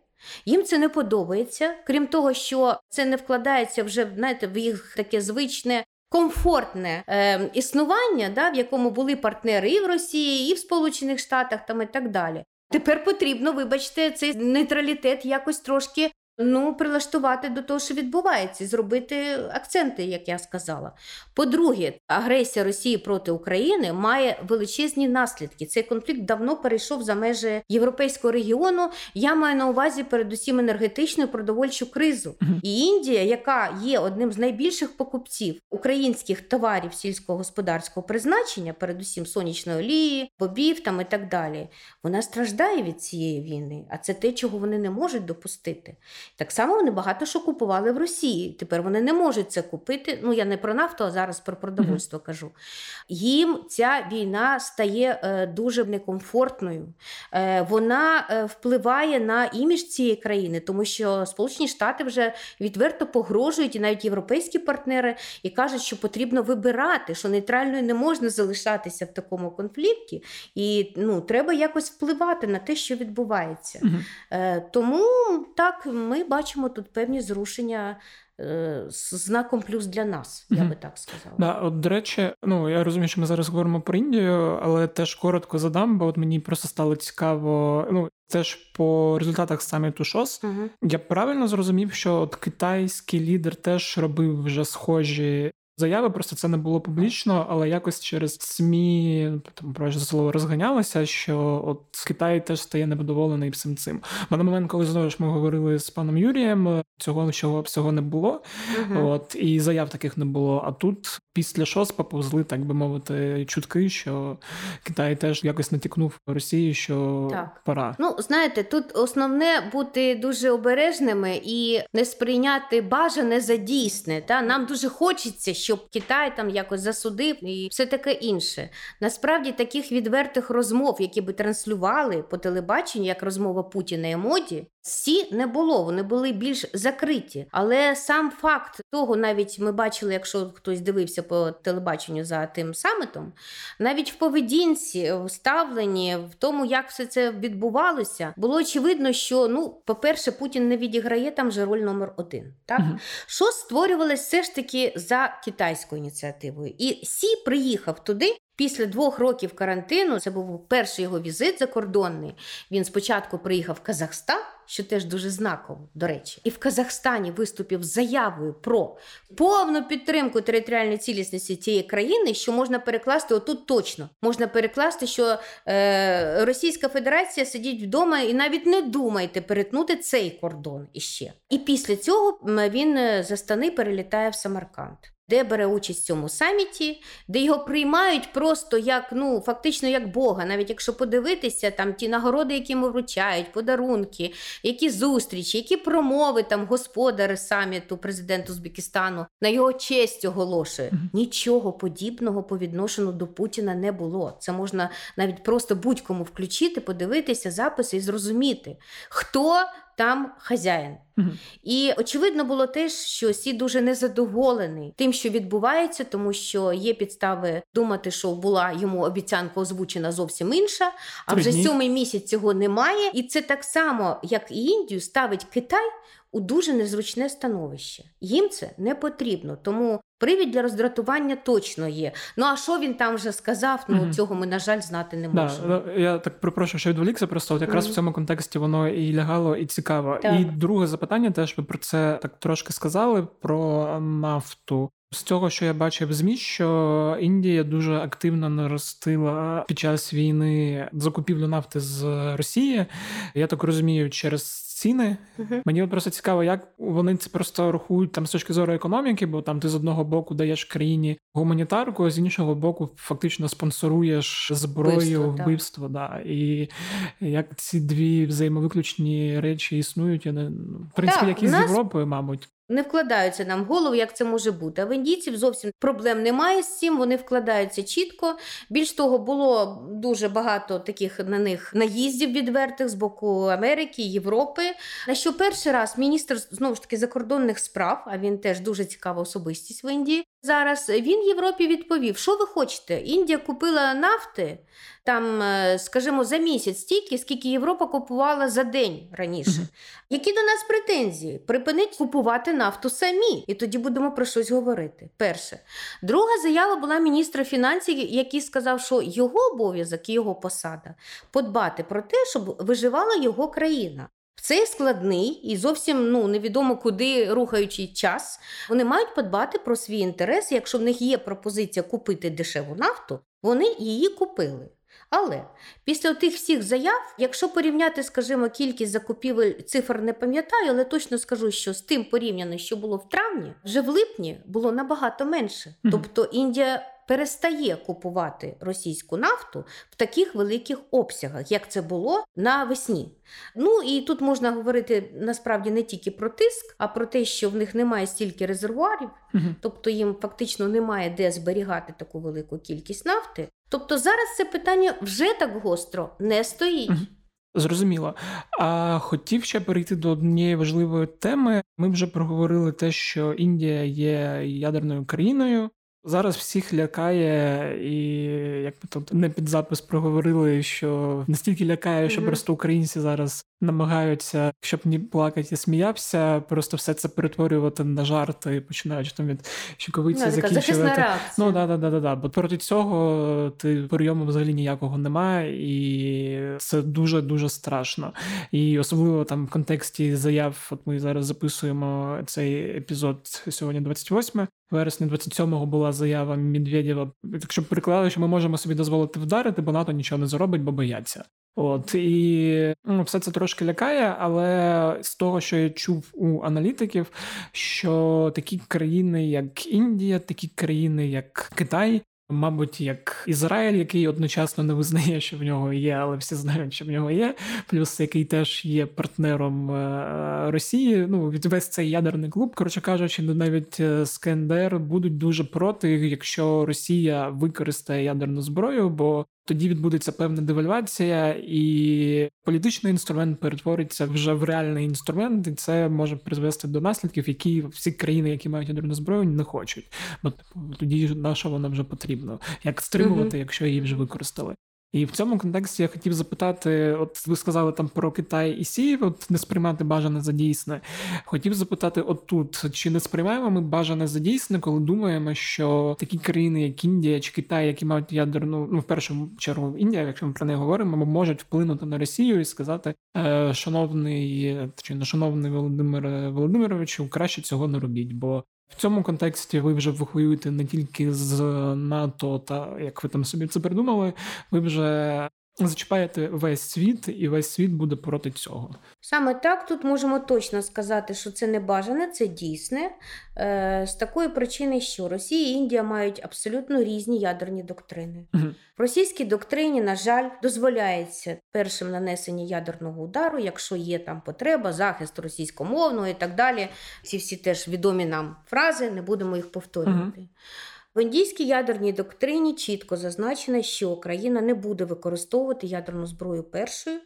Speaker 2: Їм це не подобається, крім того, що це не вкладається вже знаєте, в їх таке звичне, комфортне е, існування, да, в якому були партнери і в Росії, і в Сполучених Штатах там і так далі. Тепер потрібно, вибачте, цей нейтралітет якось трошки Ну, прилаштувати до того, що відбувається, зробити акценти, як я сказала. По-друге, агресія Росії проти України має величезні наслідки. Цей конфлікт давно перейшов за межі європейського регіону. Я маю на увазі передусім енергетичну і продовольчу кризу. І Індія, яка є одним з найбільших покупців українських товарів сільського господарського призначення, передусім сонячної олії, бобів там і так далі, вона страждає від цієї війни, а це те, чого вони не можуть допустити. Так само вони багато що купували в Росії. Тепер вони не можуть це купити. Ну я не про нафту, а зараз про продовольство mm-hmm. кажу. Їм ця війна стає е, дуже некомфортною. Е, Вона е, впливає на імідж цієї країни, тому що Сполучені Штати вже відверто погрожують, і навіть європейські партнери і кажуть, що потрібно вибирати, що нейтральною не можна залишатися в такому конфлікті, і ну, треба якось впливати на те, що відбувається. Mm-hmm. Тому так ми ми бачимо тут певні зрушення е, з знаком плюс для нас, я би так сказала.
Speaker 1: Да, от, до речі, ну я розумію, що ми зараз говоримо про Індію, але теж коротко задам, бо от мені просто стало цікаво. Ну теж по результатах саміту ШОС.
Speaker 2: Угу.
Speaker 1: Я правильно зрозумів, що от китайський лідер теж робив вже схожі. Заяви просто це не було публічно, але якось через СМІ там проще слово розганялося, що от Китай теж стає невдоволений всім цим. Бо на момент, коли знову ж ми говорили з паном Юрієм, цього всього всього не було.
Speaker 2: Угу.
Speaker 1: От і заяв таких не було. А тут після ШОС поповзли, так би мовити, чутки, що Китай теж якось натякнув Росії, що
Speaker 2: Так.
Speaker 1: пора.
Speaker 2: Ну, знаєте, тут основне бути дуже обережними і не сприйняти бажане за дійсне. Та нам дуже хочеться, щоб Китай там якось засудив і все таке інше. Насправді таких відвертих розмов, які би транслювали по телебаченню, як розмова Путіна і моді, всі не було. Вони були більш закриті. Але сам факт того, навіть ми бачили, якщо хтось дивився по телебаченню за тим самітом, навіть в поведінці, в ставленні, в тому, як все це відбувалося, було очевидно, що ну, по-перше, Путін не відіграє там же роль номер один. Так
Speaker 1: Мгм.
Speaker 2: що створювалось все ж таки за китайською ініціативою, і Сі приїхав туди. Після двох років карантину це був перший його візит закордонний. Він спочатку приїхав в Казахстан, що теж дуже знаково, до речі, і в Казахстані виступив з заявою про повну підтримку територіальної цілісності цієї країни, що можна перекласти отут точно. Можна перекласти, що е, Російська Федерація сидіть вдома і навіть не думайте перетнути цей кордон іще. І після цього він е, з Астани перелітає в Самарканд. Де бере участь в цьому саміті, де його приймають просто як ну фактично як Бога, навіть якщо подивитися там ті нагороди, які йому вручають, подарунки, які зустрічі, які промови там господар саміту, президент Узбекистану на його честь оголошує. Нічого подібного по відношенню до Путіна не було. Це можна навіть просто будь-кому включити, подивитися записи і зрозуміти, хто там хазяїн. І очевидно було теж, що Сі дуже незадоволений тим, що відбувається, тому що є підстави думати, що була йому обіцянка озвучена зовсім інша, а вже сьомий місяць цього немає. І це так само, як і Індію, ставить Китай у дуже незручне становище. Їм це не потрібно, тому привід для роздратування точно є. Ну а що він там вже сказав? Ну
Speaker 1: Мгм.
Speaker 2: цього ми на жаль знати не можемо.
Speaker 1: Да, я так припрошую, що відволікся, просто от якраз
Speaker 2: Мгм.
Speaker 1: в цьому контексті воно і лягало, і цікаво.
Speaker 2: Так.
Speaker 1: І друге запитання, теж ви про це так трошки сказали про нафту. З цього, що я бачив ЗМІ, що Індія дуже активно наростила під час війни закупівлю нафти з Росії. Я так розумію, через ціни.
Speaker 2: Мгм.
Speaker 1: Мені просто цікаво, як вони це просто рахують там з точки зору економіки, бо там ти з одного боку даєш країні гуманітарку, а з іншого боку, фактично спонсоруєш зброю,
Speaker 2: Вбивство,
Speaker 1: вбивство. Да. І як ці дві взаємовиключні речі існують, я не ну, в принципі,
Speaker 2: Так,
Speaker 1: як і з
Speaker 2: нас-
Speaker 1: Європою, мабуть.
Speaker 2: Не вкладаються нам в голову, як це може бути. А в індійців зовсім проблем немає з цим. Вони вкладаються чітко. Більш того, було дуже багато таких на них наїздів відвертих з боку Америки, Європи. На що перший раз міністр знову ж таки закордонних справ, а він теж дуже цікава особистість в Індії. Зараз він Європі відповів: що ви хочете? Індія купила нафти там, е, скажімо, за місяць стільки, скільки Європа купувала за день раніше. Які до нас претензії? Припинить купувати нафту самі, і тоді будемо про щось говорити. Перше. Друга заява була міністра фінансів, який сказав, що його обов'язок і його посада подбати про те, щоб виживала його країна. В цей складний і зовсім ну невідомо куди рухаючий час. Вони мають подбати про свій інтерес. Якщо в них є пропозиція купити дешеву нафту, вони її купили. Але після тих всіх заяв, якщо порівняти, скажімо, кількість закупівель, цифр не пам'ятаю, але точно скажу, що з тим порівняно, що було в травні, вже в липні було набагато менше. Тобто Індія перестає купувати російську нафту в таких великих обсягах, як це було навесні. Ну і тут можна говорити насправді не тільки про тиск, а про те, що в них немає стільки резервуарів,
Speaker 1: Мгм.
Speaker 2: тобто їм фактично немає де зберігати таку велику кількість нафти. Тобто зараз це питання вже так гостро не стоїть.
Speaker 1: Зрозуміло. А хотів ще перейти до однієї важливої теми. Ми вже проговорили те, що Індія є ядерною країною. Зараз всіх лякає, і як ми тут не під запис проговорили, що настільки лякає, що просто українці зараз намагаються, щоб ні плакати і сміявся, просто все це перетворювати на жарти, починаючи там від щоковиці
Speaker 2: ну,
Speaker 1: закінчувати. Ну да, да, да, да, да. Бо проти цього ти прийому взагалі ніякого немає, і це дуже дуже страшно. І особливо там в контексті заяв, от ми зараз записуємо цей епізод сьогодні, 28 вересня 27-го була заява Медведєва. Якщо переклали, що ми можемо собі дозволити вдарити, бо НАТО нічого не зробить, бо бояться. От і ну, все це трошки лякає, але з того, що я чув у аналітиків, що такі країни, як Індія, такі країни, як Китай, Мабуть, як Ізраїль, який одночасно не визнає, що в нього є, але всі знають, що в нього є, плюс який теж є партнером е, Росії. Ну від весь цей ядерний клуб, коротше кажучи, навіть е, з КНДР будуть дуже проти, якщо Росія використає ядерну зброю, бо тоді відбудеться певна девальвація, і політичний інструмент перетвориться вже в реальний інструмент, і це може призвести до наслідків, які всі країни, які мають ядерну зброю, не хочуть. Бо типу, тоді на що вона вже потрібно, як стримувати, якщо її вже використали. І в цьому контексті я хотів запитати: от ви сказали там про Китай і Сі, от не сприймати бажане за дійсне. Хотів запитати, от тут чи не сприймаємо ми бажане за дійсне, коли думаємо, що такі країни, як Індія чи Китай, які мають ядерну, ну в першу чергу Індія, якщо ми про неї говоримо, можуть вплинути на Росію і сказати, е, шановний чи не шановний Володимир Володимировичу, краще цього не робіть, бо в цьому контексті ви вже воюєте не тільки з НАТО, та як ви там собі це придумали, ви вже зачіпаєте весь світ, і весь світ буде проти цього.
Speaker 2: Саме так тут можемо точно сказати, що це не бажане, це дійсне. Е, З такої причини, що Росія і Індія мають абсолютно різні ядерні доктрини. Угу. В російській доктрині, на жаль, дозволяється першим нанесення ядерного удару, якщо є там потреба, захист російськомовного і так далі. Ці всі теж відомі нам фрази, не будемо їх повторювати. Угу. В індійській ядерній доктрині чітко зазначено, що країна не буде використовувати ядерну зброю першою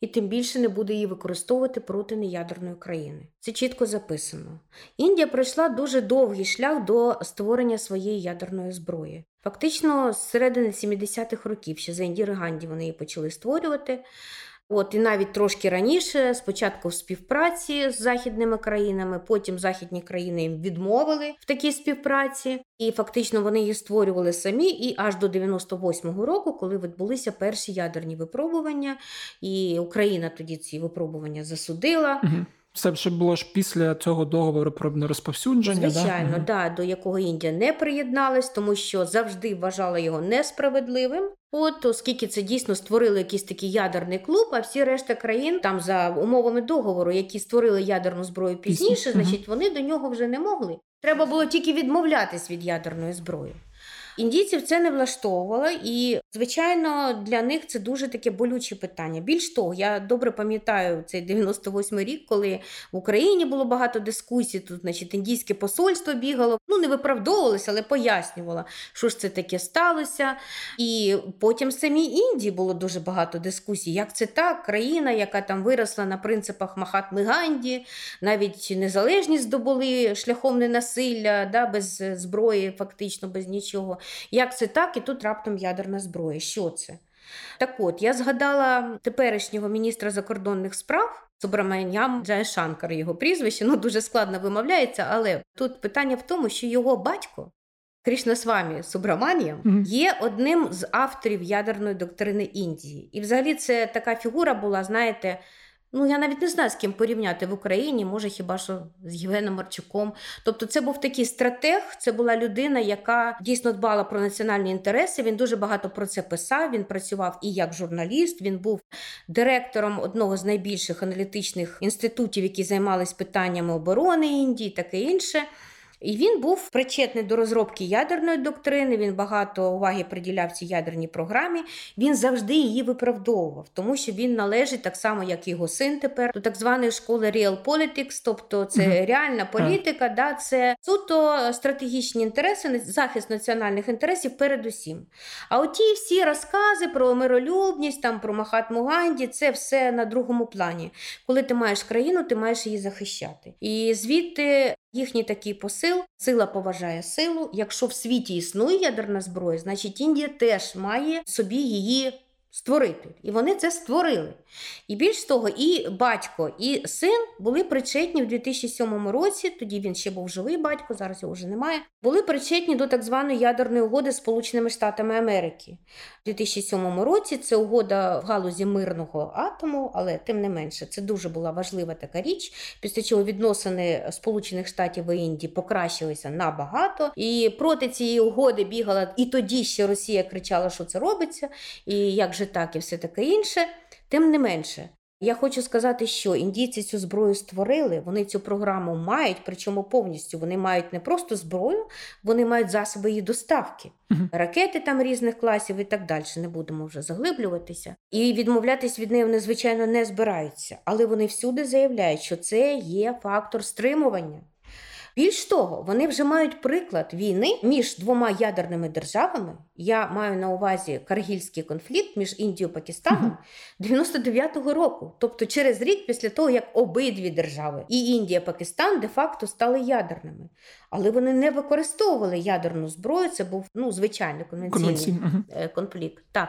Speaker 2: і тим більше не буде її використовувати проти неядерної країни. Це чітко записано. Індія пройшла дуже довгий шлях до створення своєї ядерної зброї. Фактично, з середини 70-х років, ще за Індіри Ганді вони її почали створювати. От і навіть трошки раніше, спочатку в співпраці з західними країнами, потім західні країни їм відмовили в такій співпраці, і фактично вони її створювали самі. І аж до 98-го року, коли відбулися перші ядерні випробування, і Україна тоді ці випробування засудила.
Speaker 1: Угу. Це ще було ж після цього договору про нерозповсюдження.
Speaker 2: Звичайно,
Speaker 1: да?
Speaker 2: да, до якого Індія не приєдналась, тому що завжди вважала його несправедливим. От, оскільки це дійсно створили якийсь такий ядерний клуб, а всі решта країн там за умовами договору, які створили ядерну зброю пізніше, значить вони до нього вже не могли. Треба було тільки відмовлятись від ядерної зброї. Індійців це не влаштовувало, і, звичайно, для них це дуже таке болюче питання. Більш того, я добре пам'ятаю цей 98 рік, коли в Україні було багато дискусій. Тут, значить, індійське посольство бігало, ну не виправдовувалося, але пояснювало, що ж це таке сталося. І потім в самій Індії було дуже багато дискусій. Як це так? Країна, яка там виросла на принципах Махатми Ганді, навіть незалежність здобули шляхом ненасилля, да, без зброї, фактично без нічого. Як це так, і тут раптом ядерна зброя. Що це? Так от, я згадала теперішнього міністра закордонних справ Субраманям Джайшанкар, його прізвище, ну дуже складно вимовляється, але тут питання в тому, що його батько. Крішнасвамі Субраманіям є одним з авторів ядерної доктрини Індії. І взагалі це така фігура була, знаєте, Ну, я навіть не знаю, з ким порівняти в Україні, може хіба що з Євгеном Марчуком. Тобто, це був такий стратег, це була людина, яка дійсно дбала про національні інтереси. Він дуже багато про це писав. Він працював і як журналіст. Він був директором одного з найбільших аналітичних інститутів, які займалися питаннями оборони Індії, таке інше. І він був причетний до розробки ядерної доктрини. Він багато уваги приділяв цій ядерній програмі. Він завжди її виправдовував, тому що він належить так само, як його син тепер, до так званої школи Real Politics, тобто це угу. реальна політика, uh. да, це суто стратегічні інтереси, захист національних інтересів передусім. А оті всі розкази про миролюбність, там про Махатму Ганді, це все на другому плані. Коли ти маєш країну, ти маєш її захищати. І звідти Їхній такий посил, сила поважає силу. Якщо в світі існує ядерна зброя, значить Індія теж має собі її створити. І вони це створили. І більш того, і батько, і син були причетні в 2007 році. Тоді він ще був живий батько, зараз його вже немає. Були причетні до так званої ядерної угоди з Сполученими Штатами Америки. У 2007 році це угода в галузі мирного атому, але тим не менше, це дуже була важлива така річ. Після чого відносини Сполучених Штатів і Індії покращилися набагато. І проти цієї угоди бігала і тоді ще Росія кричала, що це робиться, і як же так, і все таке інше. Тим не менше, я хочу сказати, що індійці цю зброю створили, вони цю програму мають, причому повністю вони мають не просто зброю, вони мають засоби її доставки,
Speaker 1: Мгм.
Speaker 2: ракети там різних класів і так далі. Не будемо вже заглиблюватися. І відмовлятись від неї вони, звичайно, не збираються. Але вони всюди заявляють, що це є фактор стримування. Більш того, вони вже мають приклад війни між двома ядерними державами. Я маю на увазі каргільський конфлікт між Індією і Пакистаном 99-го року. Тобто через рік після того, як обидві держави, і Індія, і Пакистан, де-факто стали ядерними. Але вони не використовували ядерну зброю. Це був ну, звичайний конвенційний. Е, конфлікт. Так.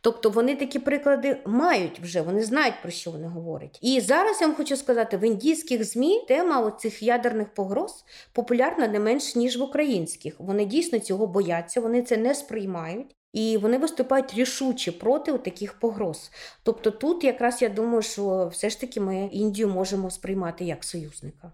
Speaker 2: Тобто вони такі приклади мають вже, вони знають про що вони говорять. І зараз я вам хочу сказати, в індійських змі тема оцих ядерних погроз популярна не менш ніж в українських. Вони дійсно цього бояться, вони це не сприймають. І вони виступають рішуче проти таких погроз. Тобто тут якраз я думаю, що все ж таки ми Індію можемо сприймати як союзника.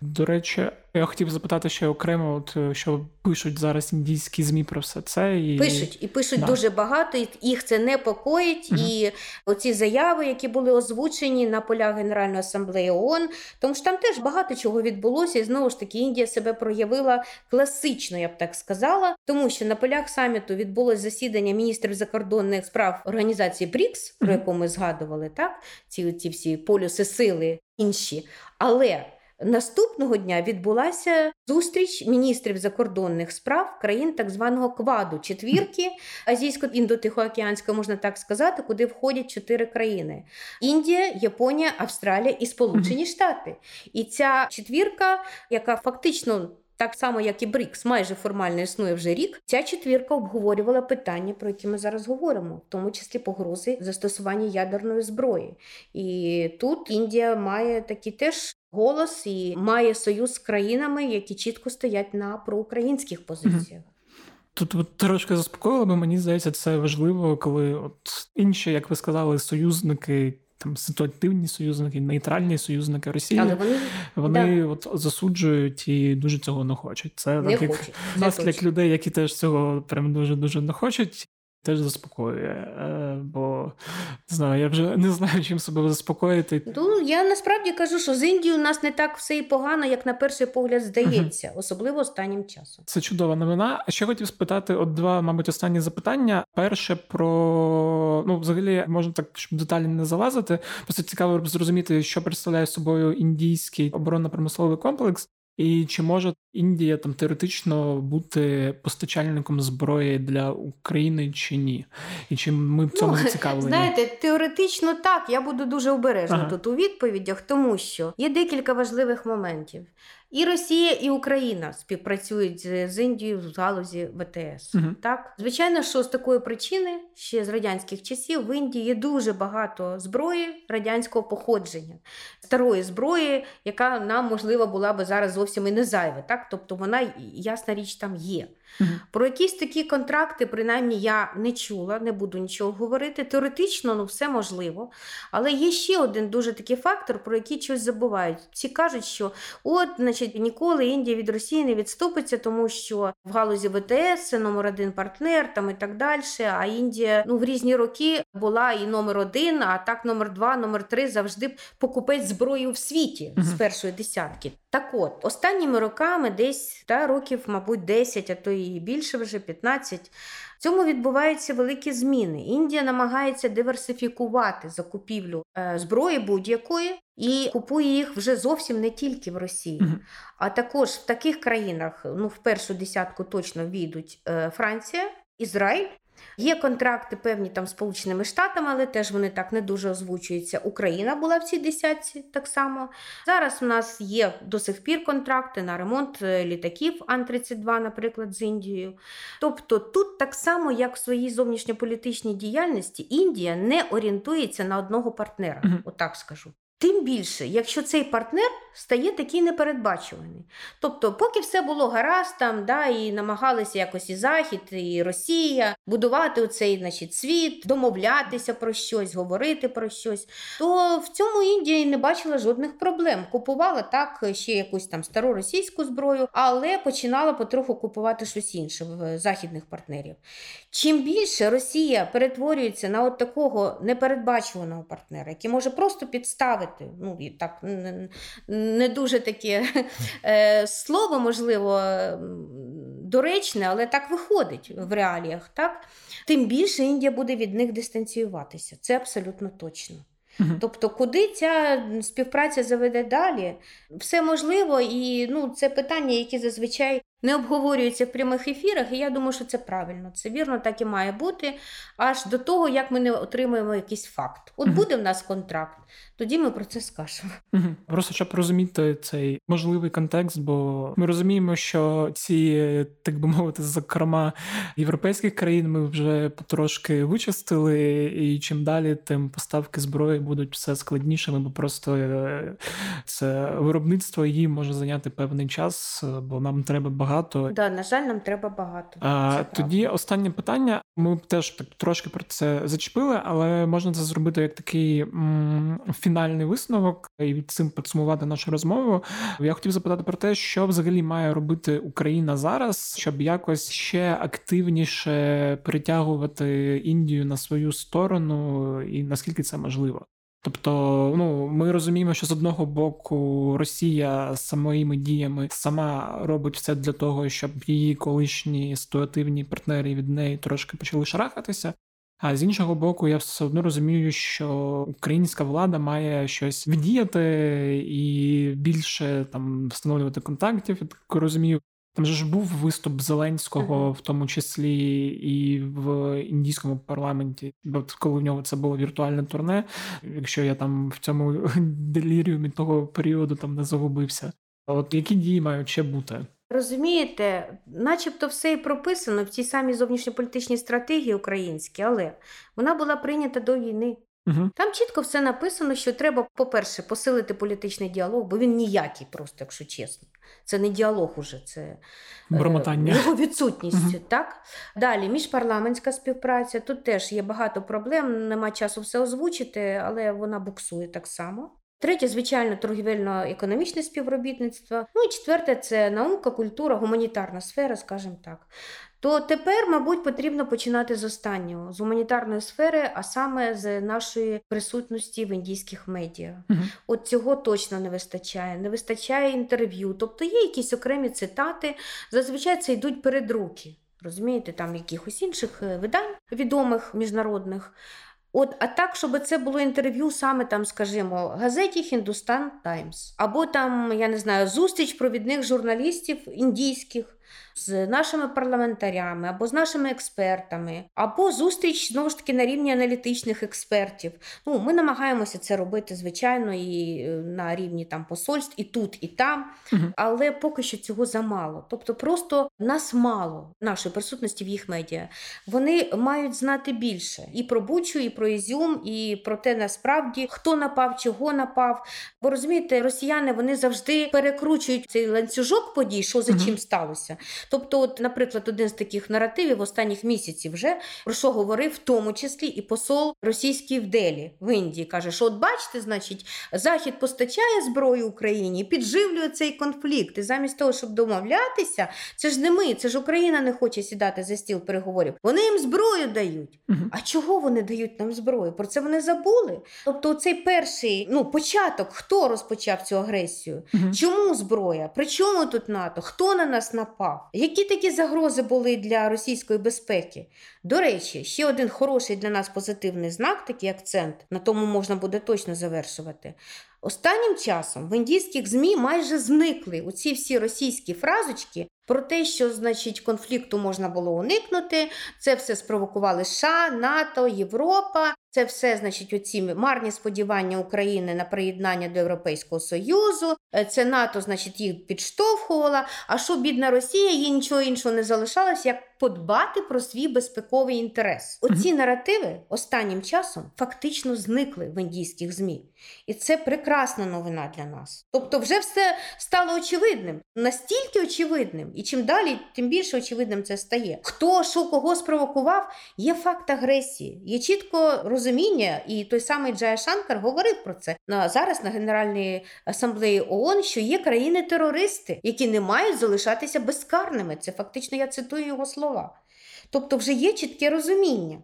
Speaker 1: До речі, я хотів запитати ще окремо, от е, що пишуть зараз індійські змі про все це і
Speaker 2: Пишуть і пишуть
Speaker 1: Да.
Speaker 2: дуже багато, і їх це непокоїть.
Speaker 1: Мгм.
Speaker 2: І оці заяви, які були озвучені на полях Генеральної асамблеї ООН, тому що там теж багато чого відбулося, і знову ж таки Індія себе проявила класично, я б так сказала, тому що на полях саміту відбулось засідання міністрів закордонних справ організації БРІКС, про
Speaker 1: Мгм.
Speaker 2: яку ми згадували, так ці, ці всі полюси сили інші. Але Наступного дня відбулася зустріч міністрів закордонних справ країн так званого кваду четвірки азійсько-індотихоокеанської, можна так сказати, куди входять чотири країни: Індія, Японія, Австралія і Сполучені Штати. І ця четвірка, яка фактично. Так само, як і БРІКС, майже формально існує вже рік. Ця четвірка обговорювала питання, про які ми зараз говоримо, в тому числі погрози застосування ядерної зброї. І тут Індія має такий теж голос і має союз з країнами, які чітко стоять на проукраїнських позиціях.
Speaker 1: Тут от трошки заспокоїло, бо мені здається, це важливо, коли от інші, як ви сказали, союзники. Там ситуативні союзники, нейтральні союзники Росії,
Speaker 2: Але вони
Speaker 1: вони от засуджують і дуже цього не хочуть. Це
Speaker 2: не
Speaker 1: так, як
Speaker 2: хочуть.
Speaker 1: Нас, як людей, які теж цього прям дуже дуже не хочуть, теж заспокоює. Е, бо знаю, я вже не знаю, чим себе заспокоїти.
Speaker 2: Ну, я насправді кажу, що з Індією у нас не так все і погано, як на перший погляд здається, особливо останнім часом.
Speaker 1: Це чудова новина. А ще хотів спитати: от два, мабуть, останні запитання. Перше про ну, взагалі, можна так, щоб деталі не залазити. Просто цікаво зрозуміти, що представляє собою індійський оборонно-промисловий комплекс. І чи може Індія там теоретично бути постачальником зброї для України чи ні? І чи ми в цьому зацікавлені?
Speaker 2: Ну, Знаєте, теоретично так, я буду дуже обережна
Speaker 1: Ага.
Speaker 2: тут у відповідях, тому що є декілька важливих моментів. І Росія, і Україна співпрацюють з, Індією в галузі ВТС.
Speaker 1: Угу.
Speaker 2: Так, звичайно, що з такої причини ще з радянських часів в Індії є дуже багато зброї радянського походження, старої зброї, яка нам можливо була би зараз зовсім і не зайва. Так, тобто вона ясна річ там є.
Speaker 1: Мгм.
Speaker 2: Про якісь такі контракти, принаймні, я не чула, не буду нічого говорити. Теоретично, ну все можливо. Але є ще один дуже такий фактор, про який щось забувають. Всі кажуть, що от, значить, ніколи Індія від Росії не відступиться, тому що в галузі ВТС це номер один партнер там і так далі. А Індія ну, в різні роки була і номер один, а так номер два, номер три завжди покупець зброї в світі з першої десятки. Так от, останніми роками, десь та, років, мабуть, 10, а то і більше вже 15, в цьому відбуваються великі зміни. Індія намагається диверсифікувати закупівлю е, зброї будь-якої і купує їх вже зовсім не тільки в Росії, а також в таких країнах, ну в першу десятку точно війдуть е, Франція, Ізраїль Є контракти певні там Сполученими Штатами, але теж вони так не дуже озвучуються. Україна була в цій десятці так само. Зараз у нас є до сих пір контракти на ремонт е, літаків Ан-32, наприклад, з Індією. Тобто тут так само, як в своїй зовнішньополітичній діяльності, Індія не орієнтується на одного партнера, отак скажу. Тим більше, якщо цей партнер стає такий непередбачуваний. Тобто, поки все було гаразд там, да, і намагалися якось і Захід, і Росія будувати оцей значить, світ, домовлятися про щось, говорити про щось, то в цьому Індія не бачила жодних проблем. Купувала так ще якусь там стару російську зброю, але починала потроху купувати щось інше в західних партнерів. Чим більше Росія перетворюється на от такого непередбачуваного партнера, який може просто підставити, ну і так не, дуже таке е, слово, можливо, доречне, але так виходить в реаліях, так? Тим більше Індія буде від них дистанціюватися. Це абсолютно точно.
Speaker 1: Мгм.
Speaker 2: Тобто, куди ця співпраця заведе далі, все можливо, і ну, це питання, які зазвичай не обговорюються в прямих ефірах, і я думаю, що це правильно. Це вірно, так і має бути, аж до того, як ми не отримаємо якийсь факт. От буде в нас контракт, тоді ми про це скажемо.
Speaker 1: Просто щоб розуміти цей можливий контекст, бо ми розуміємо, що ці, так би мовити, зокрема європейських країн ми вже потрошки вичистили, і чим далі, тим поставки зброї будуть все складнішими, бо просто е, це виробництво її може зайняти певний час, бо нам треба багато.
Speaker 2: Да, на жаль, нам треба багато.
Speaker 1: А, тоді останнє питання. Ми теж так трошки про це зачепили, але можна це зробити як такий м, фінальний висновок і від цим підсумувати нашу розмову. Я хотів запитати про те, що взагалі має робити Україна зараз, щоб якось ще активніше притягувати Індію на свою сторону, і наскільки це можливо. Тобто, ну ми розуміємо, що з одного боку Росія самоїми діями сама робить все для того, щоб її колишні ситуативні партнери від неї трошки почали шарахатися. А з іншого боку, я все одно розумію, що українська влада має щось вдіяти і більше там встановлювати контактів. Я так розумію. Там же ж був виступ Зеленського, в тому числі і в індійському парламенті, бо коли в нього це було віртуальне турне, якщо я там в цьому деліріумі того періоду там не загубився. От які дії мають ще бути?
Speaker 2: Розумієте, начебто все і прописано в цій самій зовнішньополітичній стратегії українській, але вона була прийнята до війни.
Speaker 1: Угу.
Speaker 2: Там чітко все написано, що треба, по-перше, посилити політичний діалог, бо він ніякий, просто, якщо чесно. Це не діалог уже, це е, його відсутність.
Speaker 1: Мгм.
Speaker 2: Так? Далі, міжпарламентська співпраця. Тут теж є багато проблем, нема часу все озвучити, але вона буксує так само. Третє, звичайно, торгівельно-економічне співробітництво. Ну і четверте це наука, культура, гуманітарна сфера, скажімо так. То тепер, мабуть, потрібно починати з останнього, з гуманітарної сфери, а саме з нашої присутності в індійських медіа.
Speaker 1: Угу.
Speaker 2: От цього точно не вистачає. Не вистачає інтерв'ю. Тобто є якісь окремі цитати, зазвичай це йдуть передруки. Розумієте, там якихось інших е, видань відомих міжнародних. От, а так, щоб це було інтерв'ю саме там, скажімо, газеті Хіндустан Таймс, або там, я не знаю, зустріч провідних журналістів індійських з нашими парламентарями, або з нашими експертами, або зустріч знову ж таки на рівні аналітичних експертів. Ну, ми намагаємося це робити, звичайно, і е, на рівні там посольств, і тут, і там. Але поки що цього замало. Тобто, просто нас мало нашої присутності в їх медіа. Вони мають знати більше і про Бучу, і про Ізюм, і про те, насправді хто напав, чого напав. Бо розумієте, росіяни вони завжди перекручують цей ланцюжок подій, що за чим сталося. Тобто, от, наприклад, один з таких наративів останніх місяців вже про що говорив, в тому числі і посол російський в Делі в Індії каже, що от бачите, значить, Захід постачає зброю Україні, підживлює цей конфлікт. І замість того, щоб домовлятися, це ж не ми, це ж Україна не хоче сідати за стіл переговорів. Вони їм зброю дають.
Speaker 1: Угу.
Speaker 2: А чого вони дають нам зброю? Про це вони забули. Тобто, цей перший ну, початок, хто розпочав цю агресію?
Speaker 1: Угу.
Speaker 2: Чому зброя? При чому тут НАТО? Хто на нас напав? Які такі загрози були для російської безпеки? До речі, ще один хороший для нас позитивний знак, такий акцент, на тому можна буде точно завершувати. Останнім часом в індійських ЗМІ майже зникли оці всі російські фразочки про те, що значить конфлікту можна було уникнути. Це все спровокували США, НАТО, Європа. Це все, значить, оці марні сподівання України на приєднання до Європейського Союзу. Е, це НАТО, значить, їх підштовхувала. А що бідна Росія, їй нічого іншого не залишалось, як подбати про свій безпековий інтерес. Оці наративи останнім часом фактично зникли в індійських змі, і це прекрасна новина для нас. Тобто, вже все стало очевидним, настільки очевидним, і чим далі, тим більше очевидним це стає. Хто що кого спровокував, є факт агресії, є чітко розуміння, і той самий Джая Шанкар говорив про це на зараз на Генеральній асамблеї ООН, що є країни-терористи, які не мають залишатися безкарними. Це фактично я цитую його слова. Тобто, вже є чітке розуміння.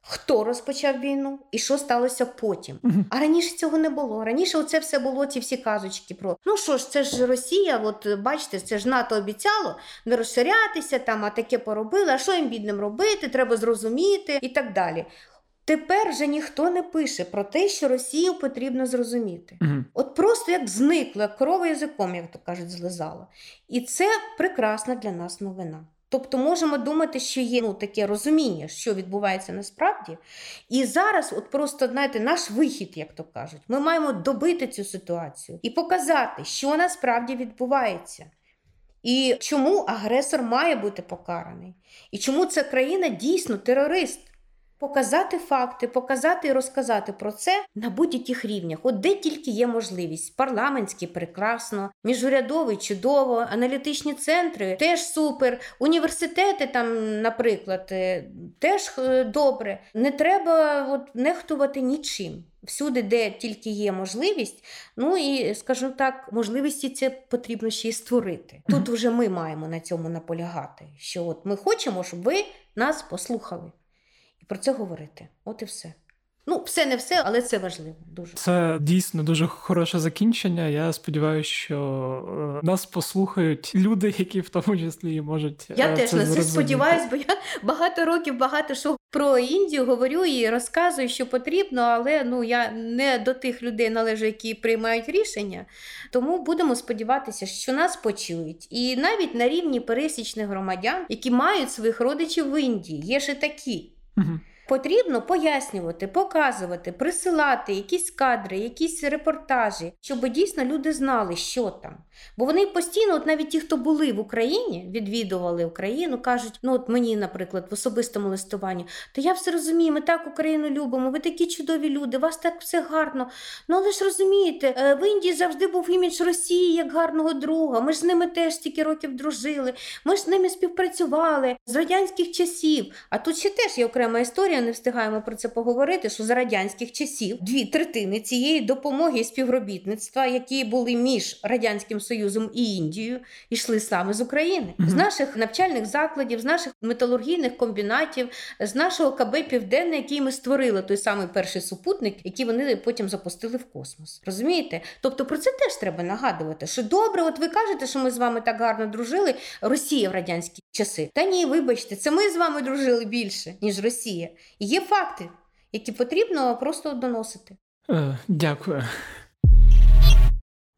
Speaker 2: Хто розпочав війну і що сталося потім? А раніше цього не було. Раніше оце все було, ці всі казочки про ну що ж, це ж Росія, от бачите, це ж НАТО обіцяло не розширятися, там, а таке поробили, а що їм бідним робити, треба зрозуміти і так далі. Тепер вже ніхто не пише про те, що Росію потрібно зрозуміти.
Speaker 1: Мгм.
Speaker 2: От просто як зникло, як корова язиком, як то кажуть, злизала. І це прекрасна для нас новина. Тобто можемо думати, що є ну, таке розуміння, що відбувається насправді. І зараз, от просто знаєте, наш вихід, як то кажуть, ми маємо добити цю ситуацію і показати, що насправді відбувається. І чому агресор має бути покараний, і чому ця країна дійсно терорист. Показати факти, показати і розказати про це на будь-яких рівнях. От де тільки є можливість. Парламентський прекрасно, міжурядовий чудово, аналітичні центри теж супер. Університети там, наприклад, е, теж е, добре. Не треба от, нехтувати нічим. Всюди, де тільки є можливість, ну і скажімо так, можливості це потрібно ще й створити. Тут вже ми маємо на цьому наполягати. Що от ми хочемо, щоб ви нас послухали про це говорити. От і все. Ну, все не все, але це важливо дуже.
Speaker 1: Це дійсно дуже хороше закінчення. Я сподіваюся, що е, нас послухають люди, які в тому числі і можуть.
Speaker 2: Я
Speaker 1: е,
Speaker 2: теж на це сподіваюсь, бо я багато років багато що про Індію говорю і розказую, що потрібно, але ну я не до тих людей належу, які приймають рішення. Тому будемо сподіватися, що нас почують. І навіть на рівні пересічних громадян, які мають своїх родичів в Індії, є ще такі.
Speaker 1: Mm-hmm.
Speaker 2: Потрібно пояснювати, показувати, присилати якісь кадри, якісь репортажі, щоб дійсно люди знали, що там. Бо вони постійно, от навіть ті, хто були в Україні, відвідували Україну, кажуть: ну от мені, наприклад, в особистому листуванні, то я все розумію, ми так Україну любимо, ви такі чудові люди, у вас так все гарно. Ну але ж розумієте, е, в Індії завжди був імідж Росії як гарного друга. Ми ж з ними теж стільки років дружили, ми ж з ними співпрацювали з радянських часів. А тут ще теж є окрема історія, не встигаємо про це поговорити. Що за радянських часів дві третини цієї допомоги і співробітництва, які були між радянським Союзом і Індією, йшли саме з України, з наших навчальних закладів, з наших металургійних комбінатів, з нашого КБ Південне, який ми створили, той самий перший супутник, який вони потім запустили в космос. Розумієте? Тобто про це теж треба нагадувати. Що добре, от ви кажете, що ми з вами так гарно дружили. Росія в радянські часи. Та ні, вибачте, це ми з вами дружили більше, ніж Росія. Є факти, які потрібно просто доносити.
Speaker 1: Е, Дякую.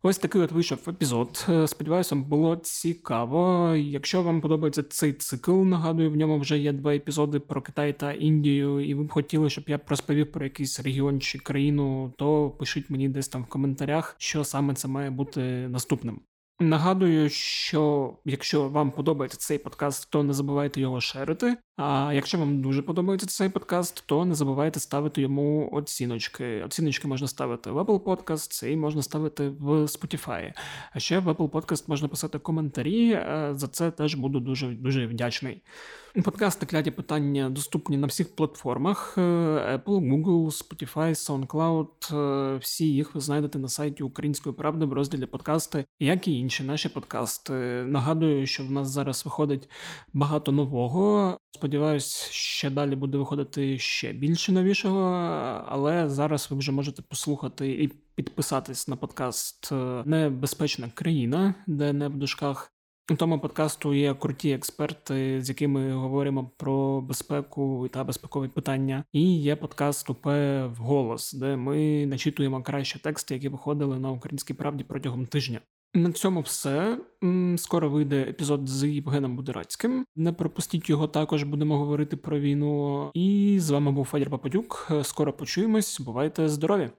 Speaker 1: Ось такий от вийшов епізод. Е, Сподіваюся, було цікаво. Якщо вам подобається цей цикл, нагадую, в ньому вже є два епізоди про Китай та Індію, і ви б хотіли, щоб я розповів про якийсь регіон чи країну, то пишіть мені десь там в коментарях, що саме це має бути наступним. Нагадую, що якщо вам подобається цей подкаст, то не забувайте його шерити. А якщо вам дуже подобається цей подкаст, то не забувайте ставити йому оціночки. Оціночки можна ставити в Apple Podcast і можна ставити в Spotify. А ще в Apple Podcast можна писати коментарі. е, За це теж буду дуже дуже вдячний. Подкасти кляті питання доступні на всіх платформах: е, Apple, Google, Spotify, SoundCloud. Е, Всі їх ви знайдете на сайті Української правди в розділі подкасти, як і інші наші подкасти. Нагадую, що в нас зараз виходить багато нового. Сподіваюсь, ще далі буде виходити ще більше новішого, але зараз ви вже можете послухати і підписатись на подкаст е, Небезпечна країна, де не в дужках. У тому подкасту є круті експерти, з якими говоримо про безпеку та безпекові питання. І є подкаст УП голос, де ми начитуємо краще тексти, які виходили на українській правді протягом тижня. На цьому все. Скоро вийде епізод з Євгеном Будерацьким. Не пропустіть його також, будемо говорити про війну. І з вами був Федір Пападюк. Скоро почуємось. Бувайте здорові!